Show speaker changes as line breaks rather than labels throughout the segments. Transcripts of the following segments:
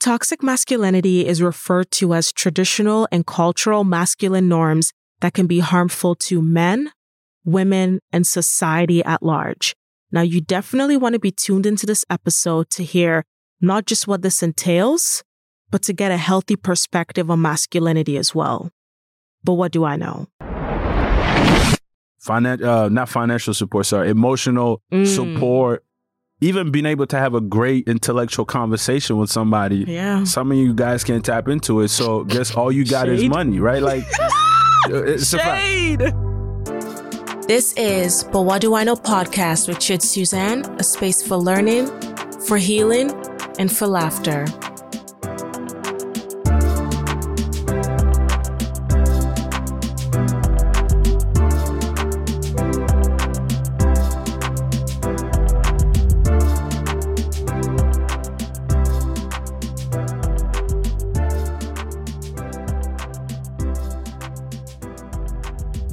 Toxic masculinity is referred to as traditional and cultural masculine norms that can be harmful to men, women, and society at large. Now, you definitely want to be tuned into this episode to hear not just what this entails, but to get a healthy perspective on masculinity as well. But what do I know?
Finan- uh, not financial support, sorry, emotional
Mm.
support, even being able to have a great intellectual conversation with somebody.
Yeah.
Some of you guys can't tap into it, so guess all you got is money, right? Like, uh, it's a fact.
Shade. This is But What Do I Know podcast with Chid Suzanne, a space for learning, for healing, and for laughter.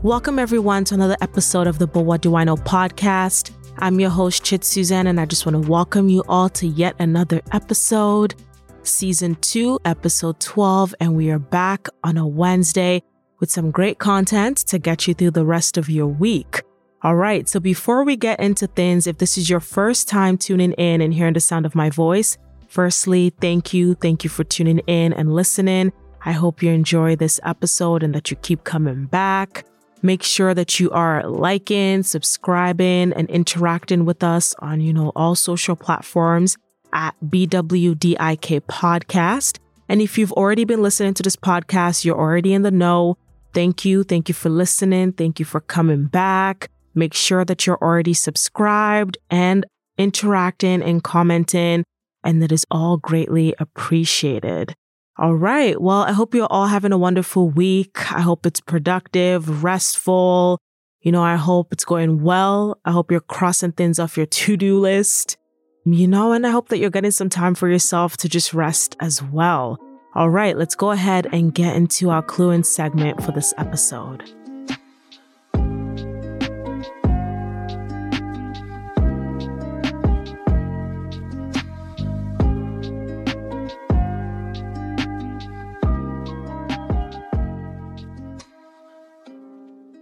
Welcome, everyone, to another episode of the But What Do I Know podcast. I'm your host, Chit Suzanne, and I just want to welcome you all to yet another episode, season two, episode 12. And we are back on a Wednesday with some great content to get you through the rest of your week. All right, so before we get into things, if this is your first time tuning in and hearing the sound of my voice, firstly, thank you. Thank you for tuning in and listening. I hope you enjoy this episode and that you keep coming back. Make sure that you are liking, subscribing, and interacting with us on, you know, all social platforms at BWDIK Podcast. And if you've already been listening to this podcast, you're already in the know. Thank you. Thank you for listening. Thank you for coming back. Make sure that you're already subscribed and interacting and commenting. And that is all greatly appreciated. All right. Well, I hope you're all having a wonderful week. I hope it's productive, restful. You know, I hope it's going well. I hope you're crossing things off your to do list. You know, and I hope that you're getting some time for yourself to just rest as well. All right, let's go ahead and get into our clue in segment for this episode.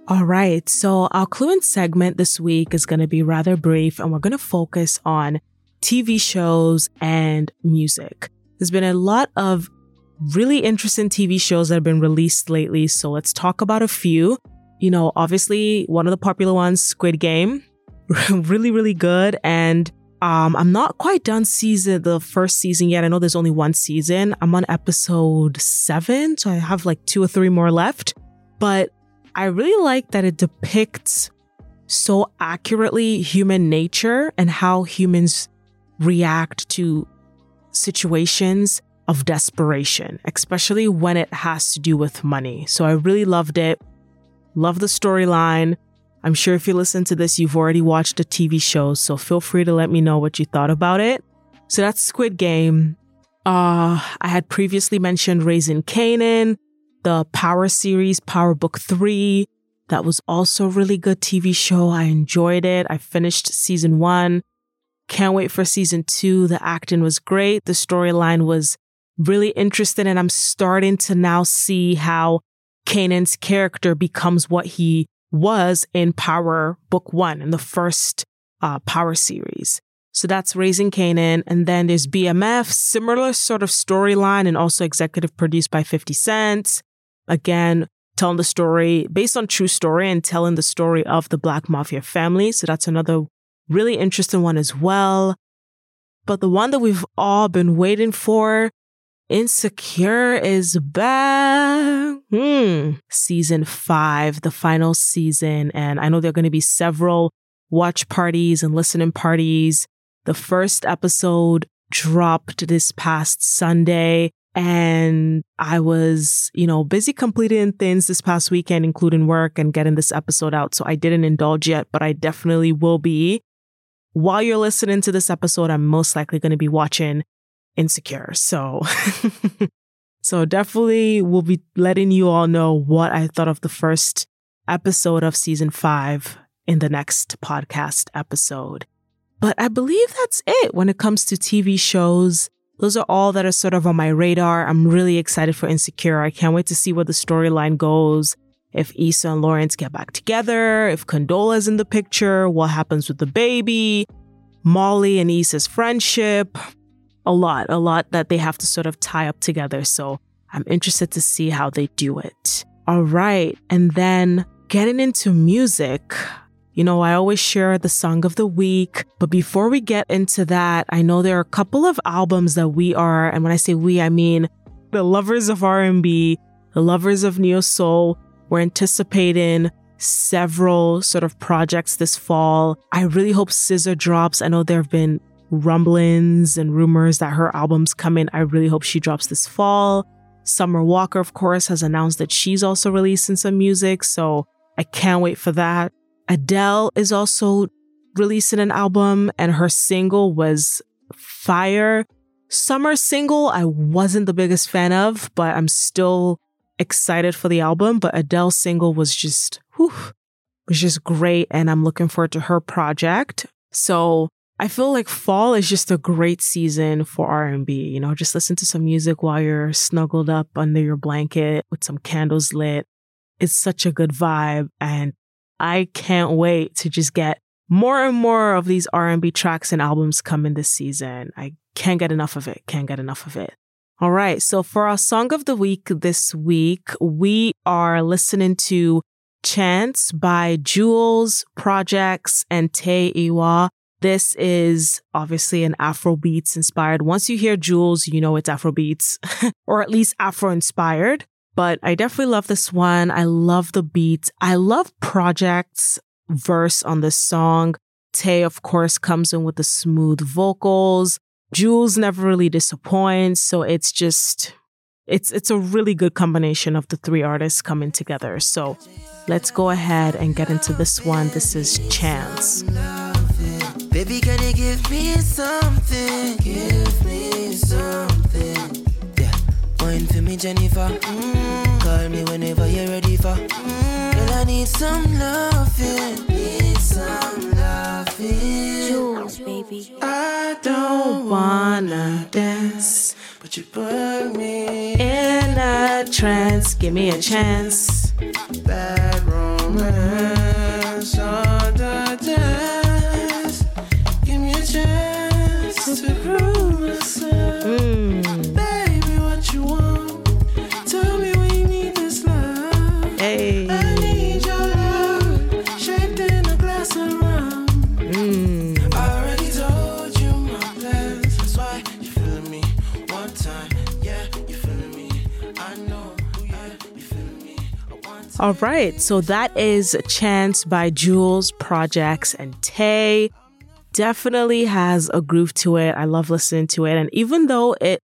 All right. So our clue in segment this week is going to be rather brief and we're going to focus on TV shows and music. There's been a lot of really interesting TV shows that have been released lately. So let's talk about a few. You know, obviously one of the popular ones, Squid Game, really, really good. And um, I'm not quite done season, the first season yet. I know there's only one season. I'm on episode seven. So I have like two or three more left, but I really like that it depicts so accurately human nature and how humans react to situations of desperation, especially when it has to do with money. So I really loved it. Love the storyline. I'm sure if you listen to this, you've already watched the TV show, so feel free to let me know what you thought about it. So that's Squid Game. Uh, I had previously mentioned Raising Kanan the Power series, Power Book 3. That was also a really good TV show. I enjoyed it. I finished season one. Can't wait for season two. The acting was great. The storyline was really interesting. And I'm starting to now see how Kanan's character becomes what he was in Power Book 1 in the first uh, Power series. So that's Raising Kanan. And then there's BMF, similar sort of storyline and also executive produced by 50 Cent again telling the story based on true story and telling the story of the black mafia family. So that's another really interesting one as well. But the one that we've all been waiting for insecure is back. Hmm. season five the final season. And i know there are going to be several watch parties and listening parties. The first episode dropped this past sunday and I was, you know, busy completing things this past weekend, including work and getting this episode out. So I didn't indulge yet, but I definitely will be. While you're listening to this episode, I'm most likely going to be watching Insecure. So, so definitely will be letting you all know what I thought of the first episode of season five in the next podcast episode. But I believe that's it when it comes to TV shows those are all that are sort of on my radar. I'm really excited for Insecure. I can't wait to see where the storyline goes. If Issa and Lawrence get back together, if Condola's in the picture, what happens with the baby, Molly and Issa's friendship, a lot, a lot that they have to sort of tie up together. So I'm interested to see how they do it. All right. And then getting into music. You know, I always share the song of the week, but before we get into that, I know there are a couple of albums that we are, and when I say we, I mean the lovers of R&B, the lovers of neo soul, we're anticipating several sort of projects this fall. I really hope SZA drops. I know there have been rumblings and rumors that her album's coming. I really hope she drops this fall. Summer Walker, of course, has announced that she's also releasing some music, so I can't wait for that. Adele is also releasing an album, and her single was Fire. Summer single, I wasn't the biggest fan of, but I'm still excited for the album. But Adele's single was just, whew, was just great, and I'm looking forward to her project. So I feel like fall is just a great season for R&B. You know, just listen to some music while you're snuggled up under your blanket with some candles lit. It's such a good vibe and I can't wait to just get more and more of these R&B tracks and albums coming this season. I can't get enough of it. Can't get enough of it. All right. So for our song of the week this week, we are listening to Chance by Juls Projexx and Tay Iwar. This is obviously an Afro beats inspired. Once you hear Juls, you know it's Afro beats or at least Afro inspired but I definitely love this one. I love the beats. I love Projexx's verse on this song. Tay, of course, comes in with the smooth vocals. Juls never really disappoints. So it's just, it's, it's a really good combination of the three artists coming together. So let's go ahead and get into this one. This is Chance. Baby, can you give me something? Give me something. Wine for me, Jennifer. Mm. Call me whenever you're ready for. Mm. Girl, I need some loving. Need some loving. Juls, baby. I don't wanna dance, but you put me in a trance. Give me a chance. Bad romance on All right, so that is Chance by Juls, Projexx, and Tay. Definitely has a groove to it. I love listening to it. And even though it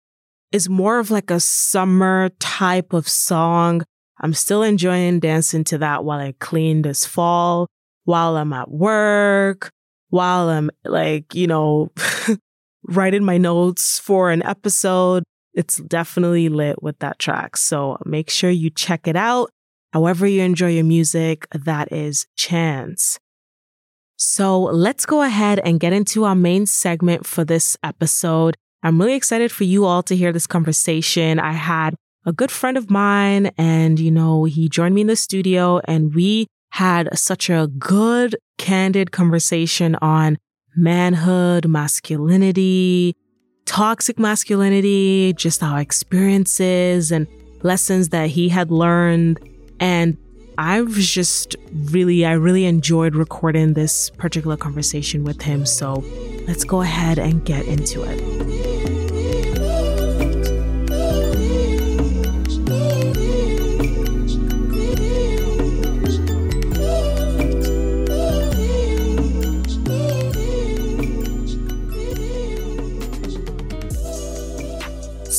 is more of like a summer type of song, I'm still enjoying dancing to that while I clean this fall, while I'm at work, while I'm like, you know, writing my notes for an episode. It's definitely lit with that track. So make sure you check it out. However, you enjoy your music, that is chance. So let's go ahead and get into our main segment for this episode. I'm really excited for you all to hear this conversation. I had a good friend of mine and, you know, he joined me in the studio and we had such a good, candid conversation on manhood, masculinity, toxic masculinity, just our experiences and lessons that he had learned and I was just really, I really enjoyed recording this particular conversation with him. So let's go ahead and get into it.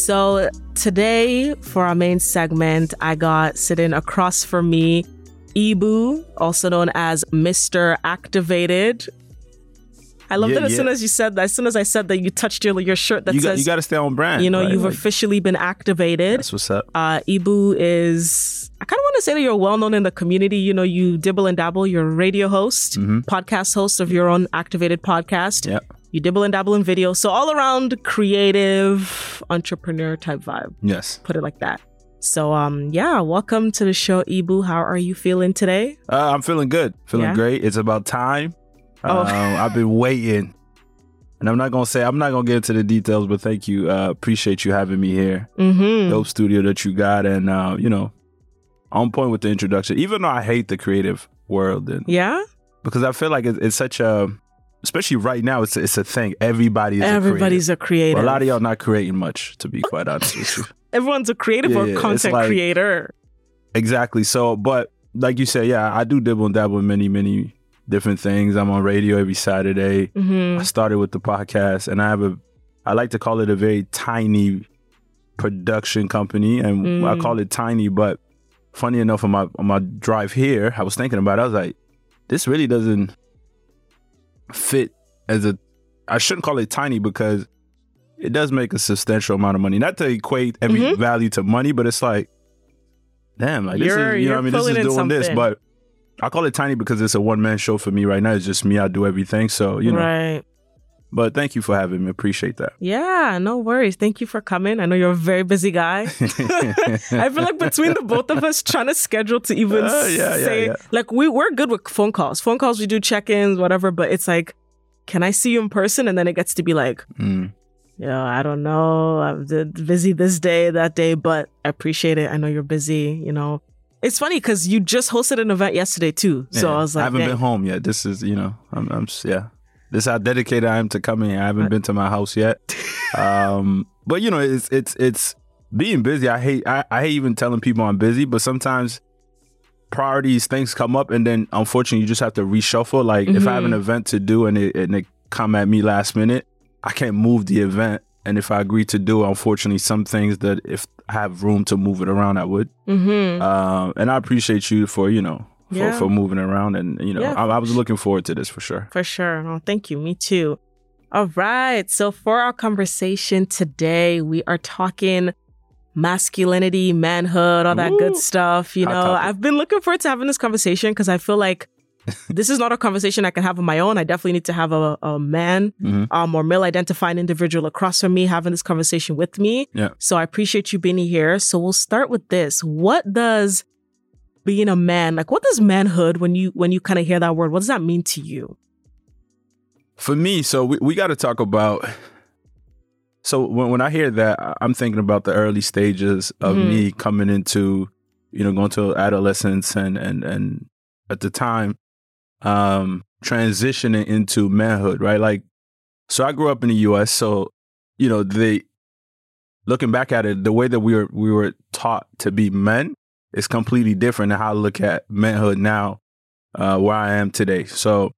So today, for our main segment, I got sitting across from me Ibu, also known as Mr. Activated. I love
Yeah,
that as
yeah.
soon as you said that, as soon as I said that, you touched your your shirt that
you got
says,
you got to stay on brand.
you know,
right?
you've
Like,
officially been activated.
that's what's up.
Uh, Ibu is, I kind of want to say that you're well known in the community. You know, you dibble and dabble. You're a radio host,
Mhm.
podcast host of your own activated podcast.
Yeah.
You dibble and dabble in video. So all around creative entrepreneur type vibe.
Yes.
Put it like that. So um yeah, welcome to the show, Ibu. How are you feeling today?
Uh, I'm feeling good. Feeling
Yeah?
great. It's about time.
Oh.
Um, I've been waiting. And I'm not gonna say I'm not gonna get into the details, but thank you. Uh, appreciate you having me here.
Mm-hmm.
Dope studio that you got, and uh, you know, on point with the introduction. Even though I hate the creative world, and
Yeah?
because I feel like it's, it's such a, especially right now, it's it's a thing. Everybody is
Everybody's
a
a
creative.
creative.
A lot of y'all not creating much, to be quite honest with you.
Everyone's a creative
Yeah,
or content
like-
creator.
Exactly. So, but like you said, yeah, I do dibble and dabble in many, many different things. I'm on radio every Saturday.
Mm-hmm.
I started with the podcast, and I have a, I like to call it a very tiny production company, and
Mm.
I call it tiny. But funny enough, on my on my drive here, I was thinking about. it. I was like, this really doesn't fit as a. I shouldn't call it tiny because it does make a substantial amount of money. Not to equate every
Mhm.
value to money, but it's like, damn, like this
You're-
is you know I mean. This is doing this, but I call it tiny because it's a one man show for me right now. It's just me. I do everything. So you know.
Right.
But thank you for having me. Appreciate that.
Yeah, no worries. Thank you for coming. I know you're a very busy guy. I feel like between the both of us trying to schedule to even
Uh, yeah,
say
yeah.
like we we're good with phone calls. Phone calls we do check-ins, whatever, but it's like can I see you in person? And then it gets to be like,
Mm.
yeah, I don't know. I'm busy this day, that day, but I appreciate it. I know you're busy, you know. It's funny because you just hosted an event yesterday too. So. I was like,
I haven't
dang.
been home yet. This is, you know, I'm, I'm s- yeah. This is how dedicated I am to coming here. I haven't been to my house yet. Um, but you know, it's it's it's being busy. I hate I, I hate even telling people I'm busy, but sometimes priorities things come up and then unfortunately you just have to reshuffle. Like if I have an
Mhm.
event to do and it and it come at me last minute, I can't move the event. And if I agree to do, it, unfortunately, some things that if I have room to move it around, I would.
Mhm.
Um, and I appreciate you for you know for,
Yeah.
for moving around, and you know
Yeah.
I, I was looking forward to this for sure.
For sure. Oh, thank you. Me too. All right. So, for our conversation today, we are talking masculinity, manhood, all that good stuff. You know. I've been looking forward to having this conversation because I feel like this is not a conversation I can have on my own. I definitely need to have a, a man
Mhm.
um, or male identifying individual across from me having this conversation with me.
Yeah.
So, I appreciate you being here. So, we'll start with this. What does being a man like what does manhood when you when you kind of hear that word what does that mean to you
For me, so we, we got to talk about. So when when I hear that, I'm thinking about the early stages of
Mhm.
me coming into, you know, going to adolescence and and and at the time, um, transitioning into manhood, right? Like, so I grew up in the U.S. So, you know, the looking back at it, the way that we were we were taught to be men is completely different than how I look at manhood now, uh, where I am today. So,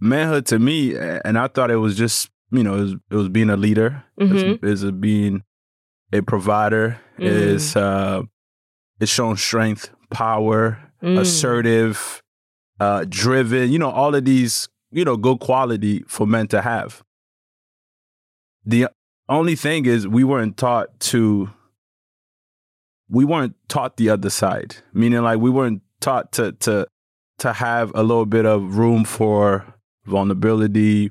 manhood to me, and I thought it was just you know it was, it was being a leader,
Mhm.
is being a provider,
Mm.
is uh, showing strength, power,
Mm.
assertive, uh, driven. You know all of these you know good quality for men to have. The only thing is we weren't taught to. We weren't taught the other side, meaning like we weren't taught to to to have a little bit of room for vulnerability,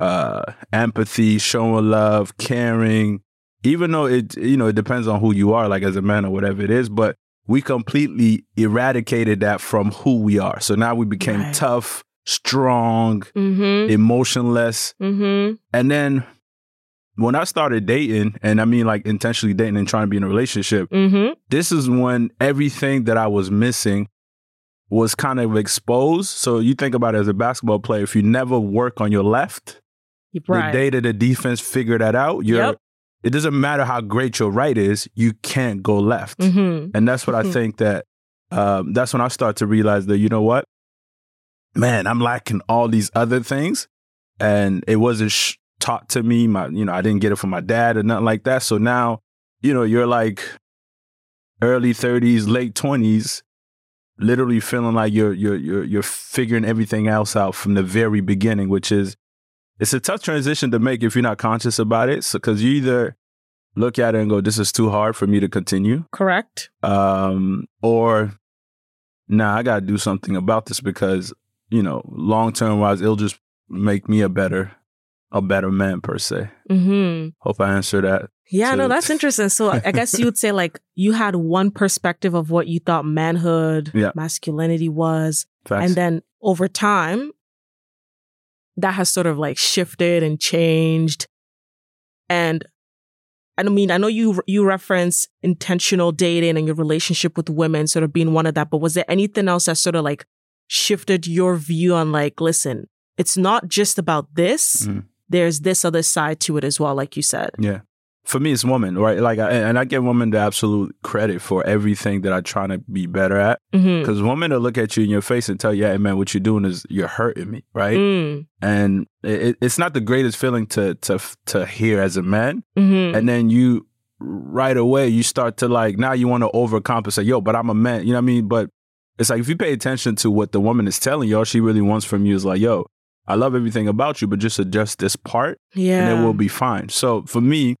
uh, empathy, showing love, caring. Even though it, you know, it depends on who you are, like as a man or whatever it is, but we completely eradicated that from who we are. So now we became
Right.
tough, strong,
Mm-hmm.
emotionless.
Mm-hmm.
And then when I started dating, and I mean like intentionally dating and trying to be in a relationship,
Mm-hmm.
this is when everything that I was missing was kind of exposed. So you think about it as a basketball player, if you never work on your left,
Right.
the day that the defense figure that out, you're
Yep.
it doesn't matter how great your right is, you can't go left.
mm-hmm.
And that's what I
Mhm.
think that um, that's when I start to realize that, you know what? Man, I'm lacking all these other things. And it wasn't sh- taught to me. My, you know, I didn't get it from my dad or nothing like that. So now, you know, you're like early 30s, late 20s, literally feeling like you're you're you're you're figuring everything else out from the very beginning, which is it's a tough transition to make if you're not conscious about it. So because you either look at it and go, "This is too hard for me to continue,"
Correct.
um, or "Nah, I got to do something about this because you know, long term wise, it'll just make me a better a better man per se."
Mm-hmm.
Hope I answered that.
Yeah,
So-
no, that's interesting. So I guess you would say like you had one perspective of what you thought manhood,
Yeah.
masculinity was,
Facts.
and then over time, that has sort of like shifted and changed. And I mean, I know you you reference intentional dating and your relationship with women sort of being one of that, but was there anything else that sort of like shifted your view on like, listen, it's not just about this.
Mhm.
There's this other side to it as well, like you said.
Yeah. For me, it's woman, right? Like, I, and I give women the absolute credit for everything that I try to be better at.
Mm-hmm.
Because women will look at you in your face and tell you, "Hey, man, what you're doing is you're hurting me," right?
Mm.
And it, it's not the greatest feeling to to to hear as a man.
Mm-hmm.
And then you right away you start to like now you want to overcompensate. Yo, but I'm a man. You know what I mean? But it's like if you pay attention to what the woman is telling you, all she really wants from you is like, "Yo, I love everything about you, but just adjust this part."
yeah.
and it will be fine. So for me,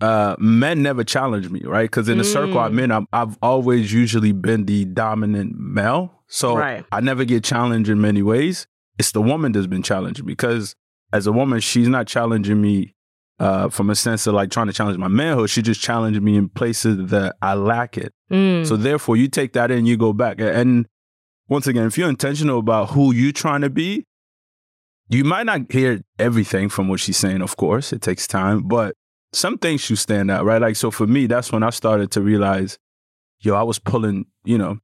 uh, men never challenge me, right? Because in the circle I'm
Mm.
in, I'm, I've always usually been the dominant male. So
Right.
I never get challenged in many ways. It's the woman that's been challenged because as a woman, she's not challenging me uh, from a sense of like trying to challenge my manhood. She just challenged me in places that I lack it.
Mm.
So therefore, you take that in, you go back. And once again, if you're intentional about who you're trying to be, you might not hear everything from what she's saying, of course. It takes time, but some things should stand out, right? Like, so for me, that's when I started to realize, yo, I was pulling, you know,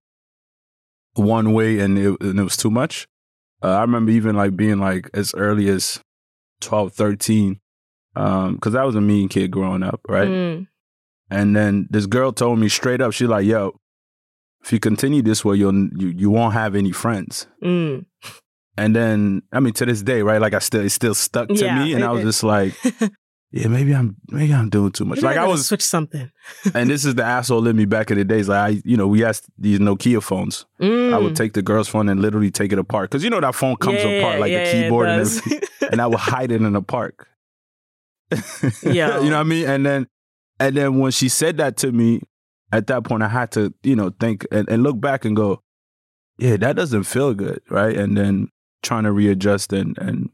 one way and it, and it was too much. Uh, I remember even like being like as early as 12, 13, because I was a mean kid growing up, right?
Mm.
And then this girl told me straight up, she's like, yo, if you continue this way, you'll you, you won't have any friends.
Mm.
And then I mean to this day, right? Like I still it still stuck to
Yeah,
me. And I was just like, yeah, maybe I'm maybe I'm doing too much.
Maybe
like I was
switch something.
and this is the asshole in me back in the days. Like I, you know, we asked these Nokia phones.
Mm.
I would take the girl's phone and literally take it apart. Cause you know that phone comes
Yeah,
apart like
yeah,
the keyboard and everything. and I would hide it in the park.
yeah,
you know what I mean? And then and then when she said that to me, at that point I had to, you know, think and, and look back and go, yeah, that doesn't feel good, right? And then trying to readjust and and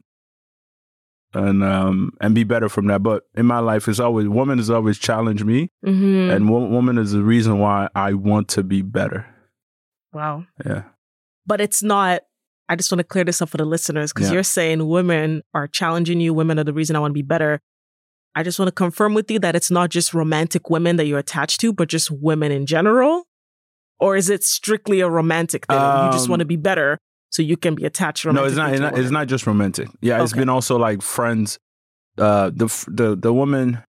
and um and be better from that. But in my life, it's always woman has always challenged me,
Mhm.
and wo- woman is the reason why I want to be better.
wow.
Yeah,
But it's not. I just want to clear this up for the listeners because
Yeah.
you're saying women are challenging you. Women are the reason I want to be better. I just want to confirm with you that it's not just romantic women that you're attached to, but just women in general. Or is it strictly a romantic thing? you just
Um,
want to be better so you can be attached
no, it's not.
to
It's not, it's not just romantic. Yeah, it's been also like friends. Uh, the the the woman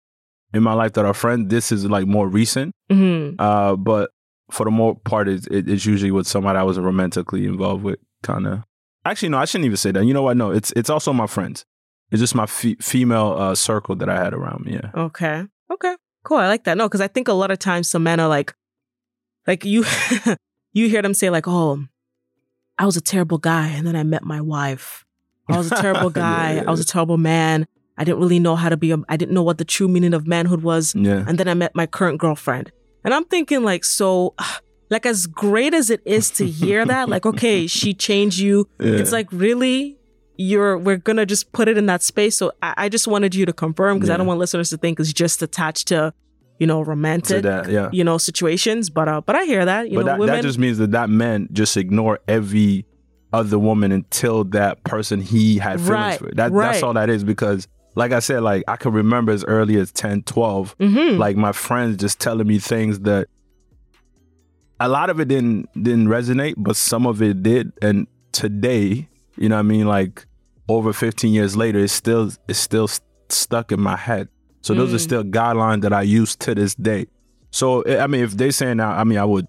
in my life that are friends. This is like more recent.
Mhm.
Uh, but for the more part, it's, it, it's usually with somebody I was romantically involved with. Kind of. Actually, no, I shouldn't even say that. You know what? No, it's it's also my friends. It's just my fe- female uh, circle that I had around me. Yeah.
Okay. Okay. Cool. I like that. No, because I think a lot of times some men are like, like you, you hear them say like, "Oh, I was a terrible guy, and then I met my wife. I was a terrible guy.
yeah,
I was a terrible man. I didn't really know how to be. A, I didn't know what the true meaning of manhood was.
Yeah.
And then I met my current girlfriend, and I'm thinking like, so, like as great as it is to hear that, like, okay, she changed you.
Yeah.
It's like really you're we're gonna just put it in that space. So I, I just wanted you to confirm because I don't want listeners to think it's just attached to, you know, romantic,
that. Yeah.
you know, situations. But uh, but I hear that. You
but
know,
that,
women.
that just means that that man just ignore every other woman until that person he had feelings
Right,
for. That,
right.
That's all that is because, like I said, like I can remember as early as 10, 12,
Mhm.
like my friends just telling me things that a lot of it didn't didn't resonate, but some of it did. And today, you know what I mean, like over 15 years later, it's still it's still st- stuck in my head. So those are
Mm.
still guidelines that I use to this day. So I mean, if they saying now, I mean, I would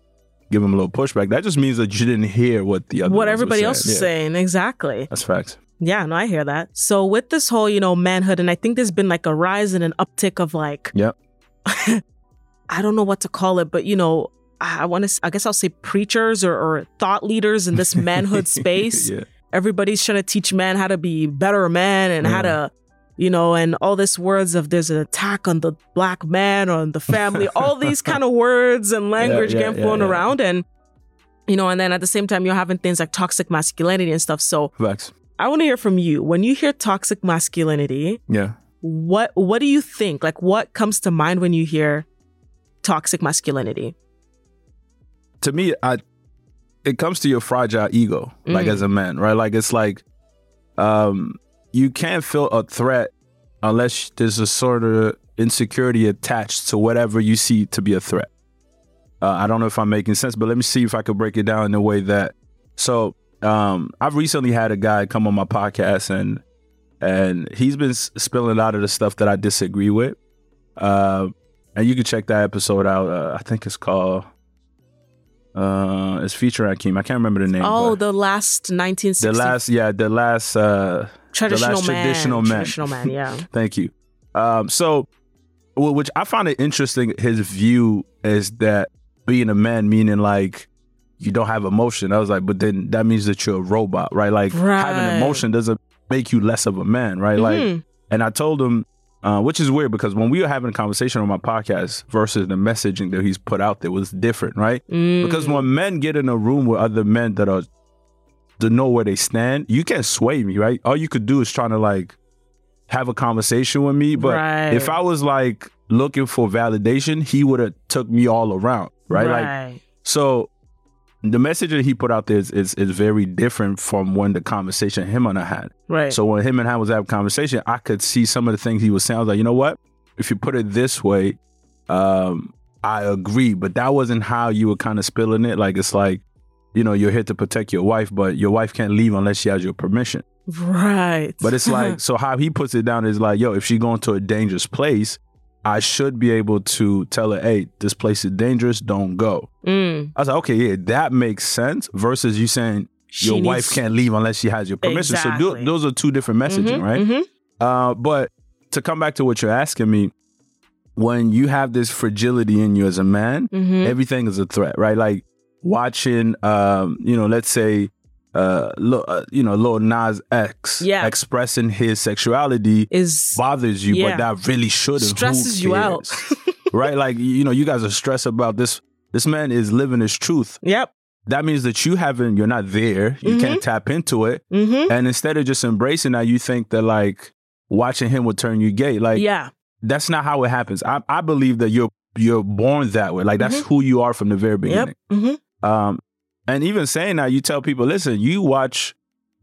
give them a little pushback. That just means that you didn't hear what the other
what everybody else is
Yeah,
saying exactly.
That's facts.
Yeah, no, I hear that. So with this whole, you know, manhood, and I think there's been like a rise and an uptick of like,
Yep.
I don't know what to call it, but you know, I want to, I guess I'll say preachers or, or thought leaders in this manhood space.
yeah.
Everybody's trying to teach men how to be better men and how to, you know, and all this words of there's an attack on the black man or on the family, all these kind of words and language
yeah,
getting
yeah,
flown
yeah.
around. And, you know, and then at the same time, you're having things like toxic masculinity and stuff. So
Facts.
I want to hear from you. When you hear toxic masculinity,
Yeah.
what what do you think? Like what comes to mind when you hear toxic masculinity?
to me, I it comes to your fragile ego, like
Mm.
as a man, right? Like it's like um you can't feel a threat unless there's a sort of insecurity attached to whatever you see to be a threat. Uh, I don't know if I'm making sense, but let me see if I could break it down in a way that. So um, I've recently had a guy come on my podcast and and he's been spilling a lot of the stuff that I disagree with. Uh, and you can check that episode out. Uh, I think it's called. Uh, it's featuring Akeem. I can't remember the name.
Oh, the last 1960
the last, yeah, the last. Uh,
traditional man.
traditional man.
Traditional man, yeah.
Thank you. Um, so, which I find it interesting. His view is that being a man, meaning like you don't have emotion. I was like, but then that means that you're a robot, right? Like
Right.
having emotion doesn't make you less of a man, right? Like,
Mhm.
and I told him, uh, which is weird because when we were having a conversation on my podcast versus the messaging that he's put out there was different, right?
Mm.
Because when men get in a room with other men that are to know where they stand, you can't sway me, right? All you could do is trying to like have a conversation with me. But
Right.
if I was like looking for validation, he would have took me all around, right? Like so the message that he put out there is, is is very different from when the conversation him and I had.
right.
So when him and I was having a conversation, I could see some of the things he was saying. I was like, you know what? If you put it this way, um, I agree. But that wasn't how you were kind of spilling it. Like it's like, you know, you're here to protect your wife, but your wife can't leave unless she has your permission.
right.
But it's like, so how he puts it down is like, yo, if she going to a dangerous place, I should be able to tell her, hey, this place is dangerous, don't go.
Mm.
I was like, okay, yeah, that makes sense. Versus you saying
She
your
needs-
wife can't leave unless she has your permission. So
Exactly.
those are two different messaging,
Mhm,
right?
mhm.
Uh, but to come back to what you're asking me, when you have this fragility in you as a man,
Mhm.
everything is a threat, right? Like watching, um, you know, let's say, uh, Lil- uh, you know, Lil Nas X
Yeah.
expressing his sexuality
Is
bothers you,
Yeah.
but that really shouldn't.
Stresses you out.
right? Like you know, you guys are stressed about this. This man is living his truth.
yep.
That means that you haven't, you're not there. You
Mhm.
can't tap into it.
Mm-hmm.
And instead of just embracing that, you think that like watching him would turn you gay. Like
yeah.
that's not how it happens. I, I believe that you're you're born that way. Like that's who you are from the very
Yep.
beginning.
Mm-hmm.
Um, and even saying that, you tell people, listen, you watch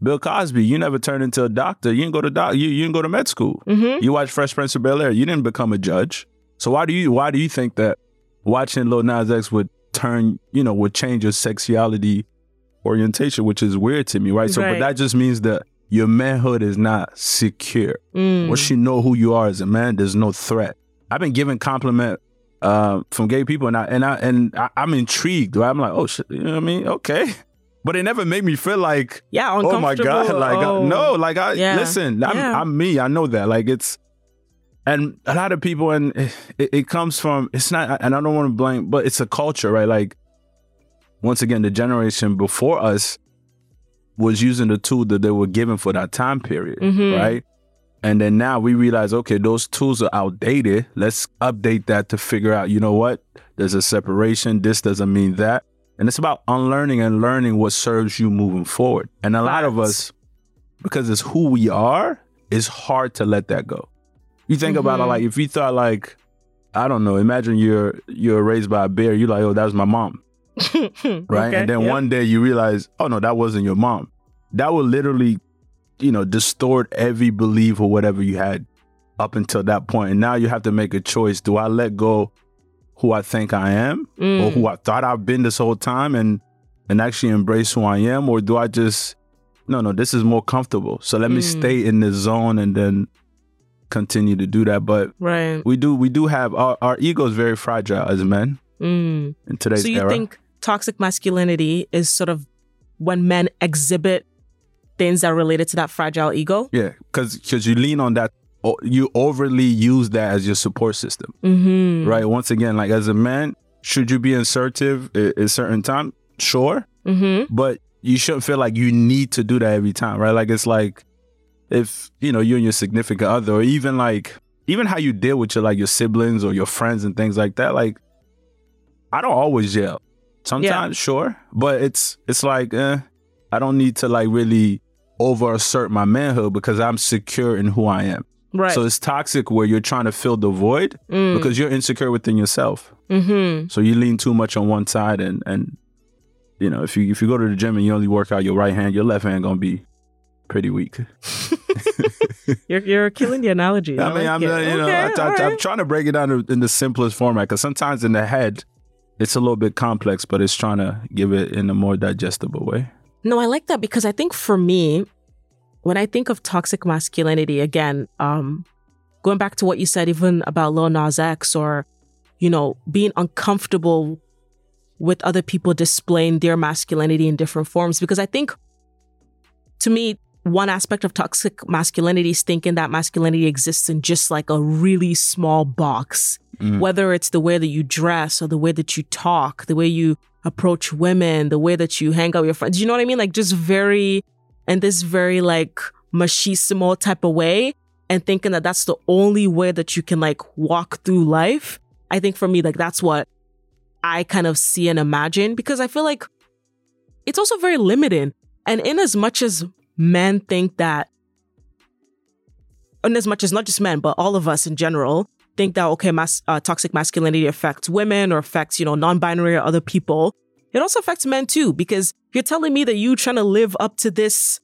Bill Cosby, you never turned into a doctor. You didn't go to doc, you, you didn't go to med school.
Mm-hmm.
You watch Fresh Prince of Bel Air, you didn't become a judge. So why do you why do you think that watching Lil Nas X would turn, you know, would change your sexuality orientation, which is weird to me, right? So
Right.
but that just means that your manhood is not secure.
Mm.
Once you know who you are as a man, there's no threat. I've been given compliment uh, from gay people, and I and I and I, I'm intrigued. Right? I'm like, oh shit, you know what I mean? Okay, but it never made me feel like,
yeah.
oh my god, like I-
Oh.
no, like I
Yeah.
listen, I'm,
Yeah.
I'm me. I know that. Like it's, and a lot of people, and it, it comes from. It's not, and I don't want to blame, but it's a culture, right? Like once again, the generation before us was using the tool that they were given for that time period,
Mhm.
right? And then now we realize, okay, those tools are outdated. Let's update that to figure out, you know what? There's a separation. This doesn't mean that. And it's about unlearning and learning what serves you moving forward. And a lot of us, because it's who we are, it's hard to let that go. You think about it
Mhm.
like if you thought like, I don't know, imagine you're you're raised by a bear, you're like, oh, that was my mom right?
Okay,
and then
yep.
one day you realize, oh no, that wasn't your mom. That will literally, you know, distort every belief or whatever you had up until that. And now you have to make a choice. Do I let go who I think I am or
Mm.
who I thought I've been this whole time and and actually embrace who I am? Or do I just no, no, this is more comfortable. So let me
Mm.
stay in this zone and then continue to do that. But
Right.
we do we do have our, our ego is very fragile as men
Mm.
in today's
So you
era.
think toxic masculinity is sort of when men exhibit things that are related to that fragile ego?
Yeah, because because you lean on that, you overly use that as your support system,
Mm-hmm.
right? Once again, like as a man, should you be assertive at a certain time? Sure.
Mm-hmm.
But you shouldn't feel like you need to do that every time, right? Like it's like if, you know, you and your significant other or even like even how you deal with your like your siblings or your friends and things like that, like I don't always yell. Sometimes, sure. But it's it's like, eh, I don't need to like really over assert my manhood because I'm secure in who I am.
Right.
So it's toxic where you're trying to fill the void
Mm.
because you're insecure within yourself.
mm-hmm.
So you lean too much on one side and and you know, if you if you go to the gym and you only work out your right hand, your left hand gonna be pretty weak.
You're you're killing the analogy.
I mean,
like
I'm uh, you know,
Okay,
I, I,
all
I'm trying to break it down in the simplest format because sometimes in the head it's a little bit complex, but it's trying to give it in a more digestible way.
No, I like that because I think for me, when I think of toxic masculinity, again, um, going back to what you said, even about Lil Nas X or, you know, being uncomfortable with other people displaying their masculinity in different forms, because I think to me, one aspect of toxic masculinity is thinking that masculinity exists in just like a really small box,
Mm.
whether it's the way that you dress or the way that you talk, the way you approach women, the way that you hang out with your friends. You know what I mean? Like just very, and this very like machismo type of way and thinking that that's the only way that you can like walk through life. I think for me, like that's what I kind of see and imagine because I feel like it's also very limiting. And in as much as men think that, and as much as not just men, but all of us in general think that, okay, mas- uh, toxic masculinity affects women or affects, you know, non binary or other people, it also affects men too. Because you're telling me that you trying to live up to this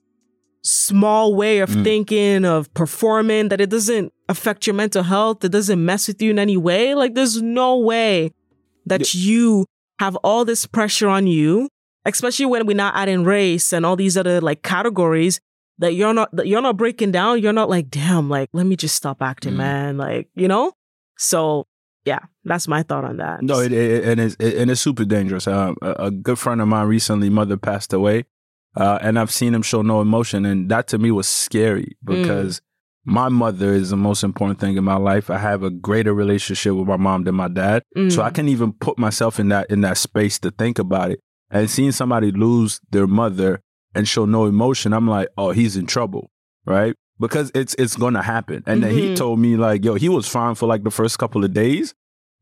small way of
Mm.
thinking, of performing, that it doesn't affect your mental health, it doesn't mess with you in any way. Like, there's no way that you have all this pressure on you, especially when we're not adding race and all these other like categories that you're not that you're not breaking down. You're not like, damn, like let me just stop acting,
Mm.
man. Like you know. So yeah, that's my thought on that.
No, it, it, and it's it, and it's super dangerous. Um, a, a good friend of mine recently, mother passed away, uh, and I've seen him show no emotion, and that to me was scary because my mother is the most important thing in my life. I have a greater relationship with my mom than my dad,
Mm.
so I can't even put myself in that in that space to think about it. And seeing somebody lose their mother and show no emotion, I'm like, oh, he's in trouble, right? Because it's it's gonna happen. And then he
Mhm.
told me like, yo, he was fine for like the first couple of days.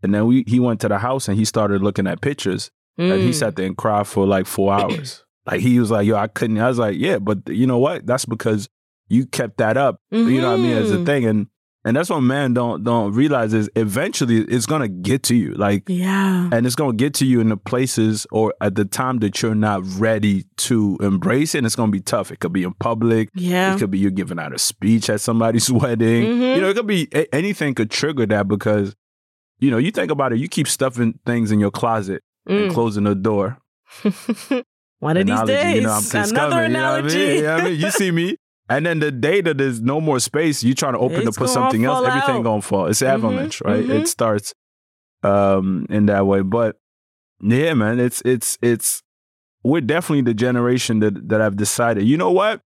And then we he went to the house and he started looking at pictures and he
Mm.
sat there and cried for like four hours. like he was like, yo, I couldn't. I was like, yeah, but you know what? That's because you kept that up. You know what I mean? As a
Mhm.
thing. And and that's what men don't don't realize is eventually it's gonna get to you. Like
Yeah.
and it's gonna get to you in the places or at the time that you're not ready to embrace it. And it's gonna be tough. It could be in public.
Yeah.
It could be you're giving out a speech at somebody's wedding.
Mhm.
You know, it could be a- anything could trigger that because, you know, you think about it, you keep stuffing things in your closet and
Mm.
closing the door.
One of these days,
you know,
another
coming, you know I
analogy.
mean? You know I mean? You see me. And then the day that there's no more space, you trying to open
It's
to put something else, everything
out.
gonna fall. It's
Mhm,
avalanche, right?
mhm.
It starts um in that way. But yeah, man, it's it's it's we're definitely the generation that that I've decided, you know what?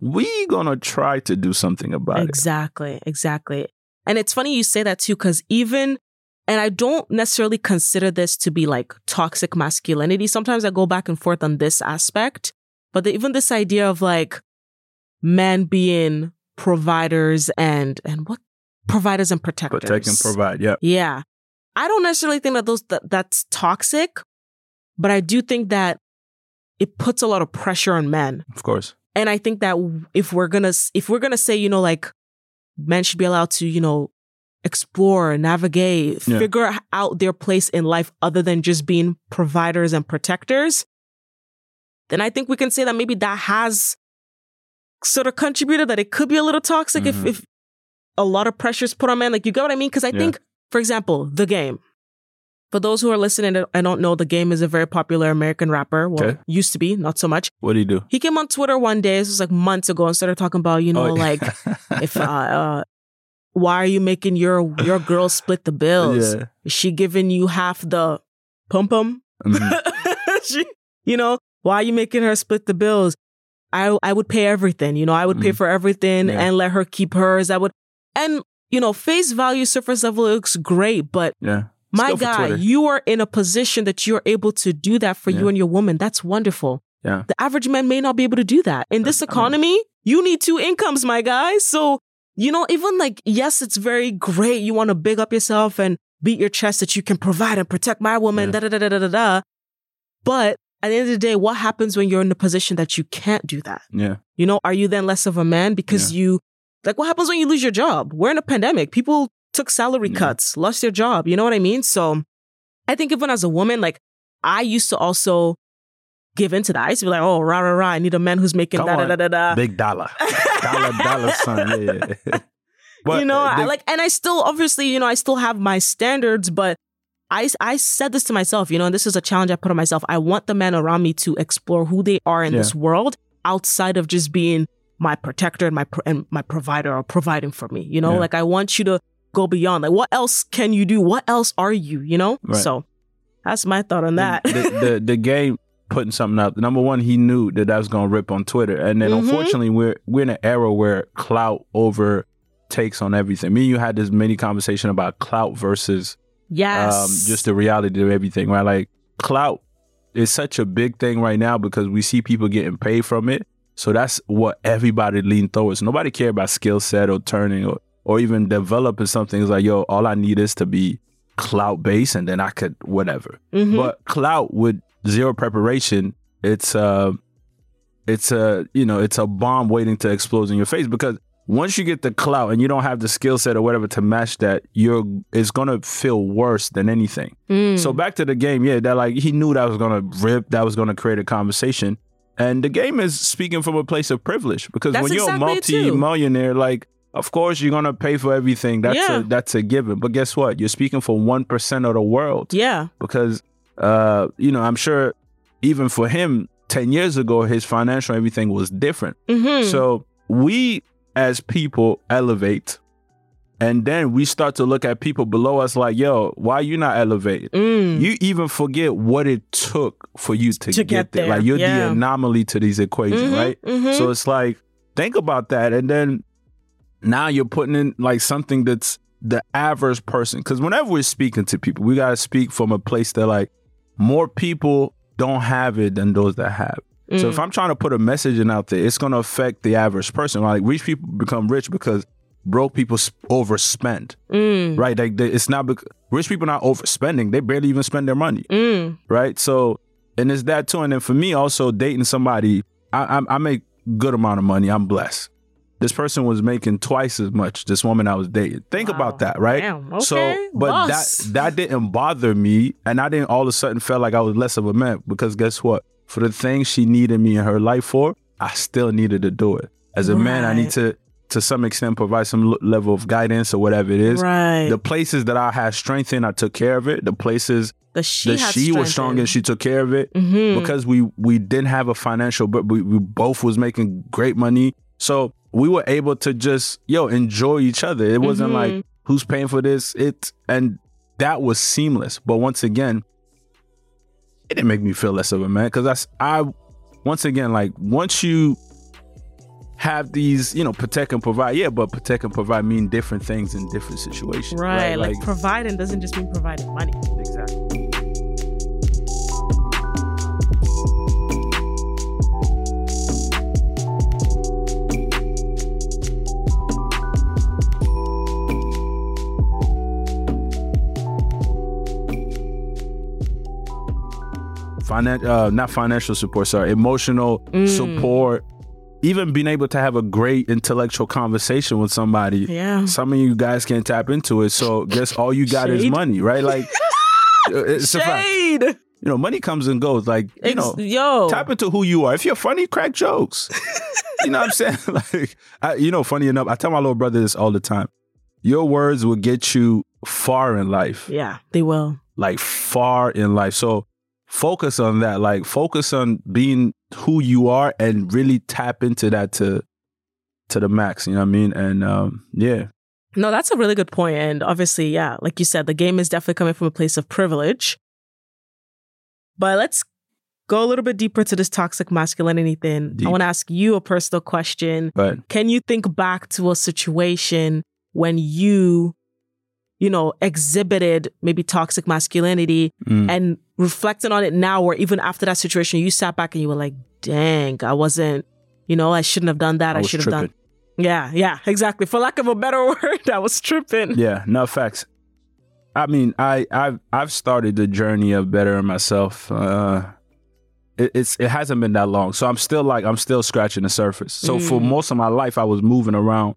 We gonna try to do something about it.
Exactly, exactly. And it's funny you say that too, because even, and I don't necessarily consider this to be like toxic masculinity. Sometimes I go back and forth on this aspect, but the, even this idea of like men being providers and, and what? Providers and protectors.
Protect and provide. Yeah.
Yeah. I don't necessarily think that those that, that's toxic, but I do think that it puts a lot of pressure on men.
Of course.
And I think that if we're gonna if we're gonna say, you know, like men should be allowed to, you know, explore, navigate,
Yeah.
figure out their place in life other than just being providers and protectors, then I think we can say that maybe that has sort of contributed that it could be a little toxic
Mhm.
if if a lot of pressure is put on men. Like you get what I mean? Because I
Yeah.
think, for example, the game. For those who are listening and don't know, the game is a very popular American rapper. Well,
Okay.
used to be, not so much.
What do you do?
He came on Twitter one day, this was like months ago, and started talking about, you know,
Oh,
like if uh, uh why are you making your your girl split the bills?
yeah.
Is she giving you half the pum pum? She, you know, why are you making her split the bills? I I would pay everything, you know, I would pay
Mhm.
for everything
Yeah.
and let her keep hers. I would and you know, face value surface level looks great, but
yeah.
My guy, you are in a position that you're able to do that for you and your woman. That's wonderful.
Yeah.
The average man may not be able to do that. In this
I mean-
economy, you need two incomes, my guy. So, you know, even like, yes, it's very great. You want to big up yourself and beat your chest that you can provide and protect my woman,
Yeah.
da da da da da da. But at the end of the day, what happens when you're in a position that you can't do that?
Yeah.
You know, are you then less of a man because you, like, what happens when you lose your job? We're in a pandemic. People took salary
Yeah.
cuts, lost their job. You know what I mean? So I think even as a woman, like, I used to also give into that. I used to be like, oh, rah, rah, rah. I need a man who's making
Come
da da
on.
da da da.
Big dollar. dollar, dollar son. Yeah. yeah. But
you know,
uh,
I like, and I still, obviously, you know, I still have my standards, but I, I said this to myself, you know, and this is a challenge I put on myself. I want the men around me to explore who they are in
Yeah.
this world outside of just being my protector and my pro- and my provider or providing for me. You know,
Yeah.
like I want you to go beyond. Like, what else can you do? What else are you? You know,
Right.
so that's my thought on that.
the, the the game putting something out. Number one, he knew that that was gonna rip on Twitter, and then
Mhm.
unfortunately, we're we're in an era where clout overtakes on everything. Me and you had this mini conversation about clout versus
yes,
um, just the reality of everything, right? Like clout is such a big thing right now because we see people getting paid from it. So that's what everybody lean towards. Nobody care about skill set or turning or or even developing something. It's like, yo, all I need is to be clout based, and then I could whatever.
Mhm.
But clout with zero preparation, it's uh it's a you know it's a bomb waiting to explode in your face because once you get the clout and you don't have the skill set or whatever to match that, you're it's gonna feel worse than anything.
Mm.
So back to the game, yeah, that like he knew that was gonna rip, that was gonna create a conversation. And the game is speaking from a place of privilege because
That's
when you're
exactly
a multi-millionaire, like of course you're gonna pay for everything. That's
Yeah.
a that's a given. But guess what? You're speaking for one percent of the world
yeah,
because uh, you know, I'm sure even for him 10 years ago, his financial everything was different.
hmm
So we as people elevate and then we start to look at people below us like, yo, why you not elevated?
Mm.
You even forget what it took for you to,
To get there,
Like you're
yeah.
the anomaly to these equations,
Mhm,
right?
mhm.
So it's like, think about that. And then now you're putting in like something that's the average person. Because whenever we're speaking to people, we got to speak from a place that like more people don't have it than those that have. So
Mm.
if I'm trying to put a message in out there, it's going to affect the average person. Like rich people become rich because broke people overspend,
Mm.
right? Like they, it's not because rich people not overspending; they barely even spend their money
Mm.
right? So, and it's that too. And then for me, also dating somebody, I, I, I make good amount of money. I'm blessed. This person was making twice as much. This woman I was dating. Think
Wow.
about that, right?
Damn, okay,
So, but that that didn't bother me, and I didn't all of a sudden feel like I was less of a man because guess what? For the things she needed me in her life for, I still needed to do it. As a man, I need to, to some extent, provide some level of guidance or whatever it is.
Right.
The places that I had strength in, I took care of it. The places
the she,
that she was strong
in.
and she took care of it
Mhm.
because we we didn't have a financial but we, we both was making great money so we were able to just yo enjoy each other it wasn't
Mhm.
like who's paying for this it and that was seamless but once again it didn't make me feel less of a man because that's i once again like once you have these you know protect and provide yeah but protect and provide mean different things in different situations
right. Like, providing doesn't just mean providing money.
exactly Finan- uh, not financial support, sorry, emotional
Mm.
support, even being able to have a great intellectual conversation with somebody.
Yeah.
Some of you guys can't tap into it, so guess all you got is money, right? Like, uh, it's a fact. You know, money comes and goes. Like, you know,
yo.
tap into who you are. If you're funny, crack jokes. you know what I'm saying? Like, I, you know, funny enough, I tell my little brother this all the time. Your words will get you far in life
yeah, they will.
like far in life. So focus on that. Like focus on being who you are and really tap into that to to the max. You know what I mean? And um, yeah,
No, that's a really good point. And obviously, yeah, like you said, the game is definitely coming from a place of privilege. But let's go a little bit deeper to this toxic masculinity thing.
Deep.
I want to ask you a personal question.
but
Can you think back to a situation when you, you know, exhibited maybe toxic masculinity
Mm.
and reflecting on it now, or even after that situation, you sat back and you were like, dang, I wasn't, you know, I shouldn't have done that.
I
I, should have done. Yeah, yeah, exactly. For lack of a better word, I was tripping.
Yeah, no facts. I mean, I I've I've started the journey of bettering myself. Uh, it, it's it hasn't been that long, so I'm still like I'm still scratching the surface. So for
Mm.
most of my life, I was moving around,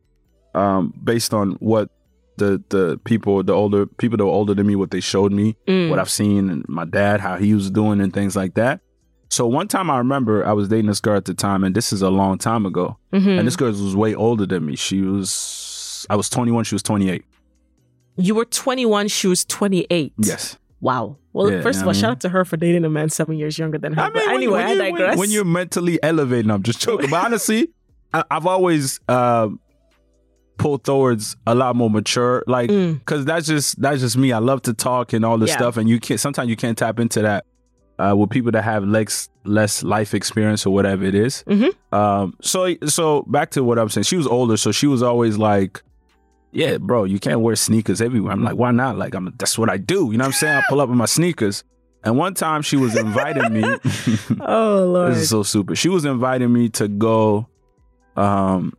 um, based on what the the people, the older people that were older than me, what they showed me,
Mm.
what I've seen, and my dad how he was doing and things like that. So one time I remember I was dating this girl at the time, and this is a long time ago.
Mhm.
And this girl was way older than me. She was I was 21, she was 28.
You were 21, she was 28.
Yes.
Wow. Well,
Yeah,
first of all,
mean-
shout out to her for dating a man seven years younger than her.
I
But
mean, when-
anyway,
when,
I
you, when-
digress.
When, you're mentally elevating, I'm just joking. But honestly, I, I've always uh, pulled towards a lot more mature, like
Mm.
because that's just that's just me. I love to talk and all this
Yeah.
stuff, and you can't sometimes you can't tap into that uh, with people that have less less life experience or whatever it is.
Mhm.
Um, so so back to what I'm saying. She was older, so she was always like. Yeah, bro, you can't wear sneakers everywhere. I'm like, why not? Like, I'm that's what I do. You know what I'm saying? I pull up in my sneakers. And one time she was inviting me.
oh, Lord.
This is so stupid. She was inviting me to go. Um,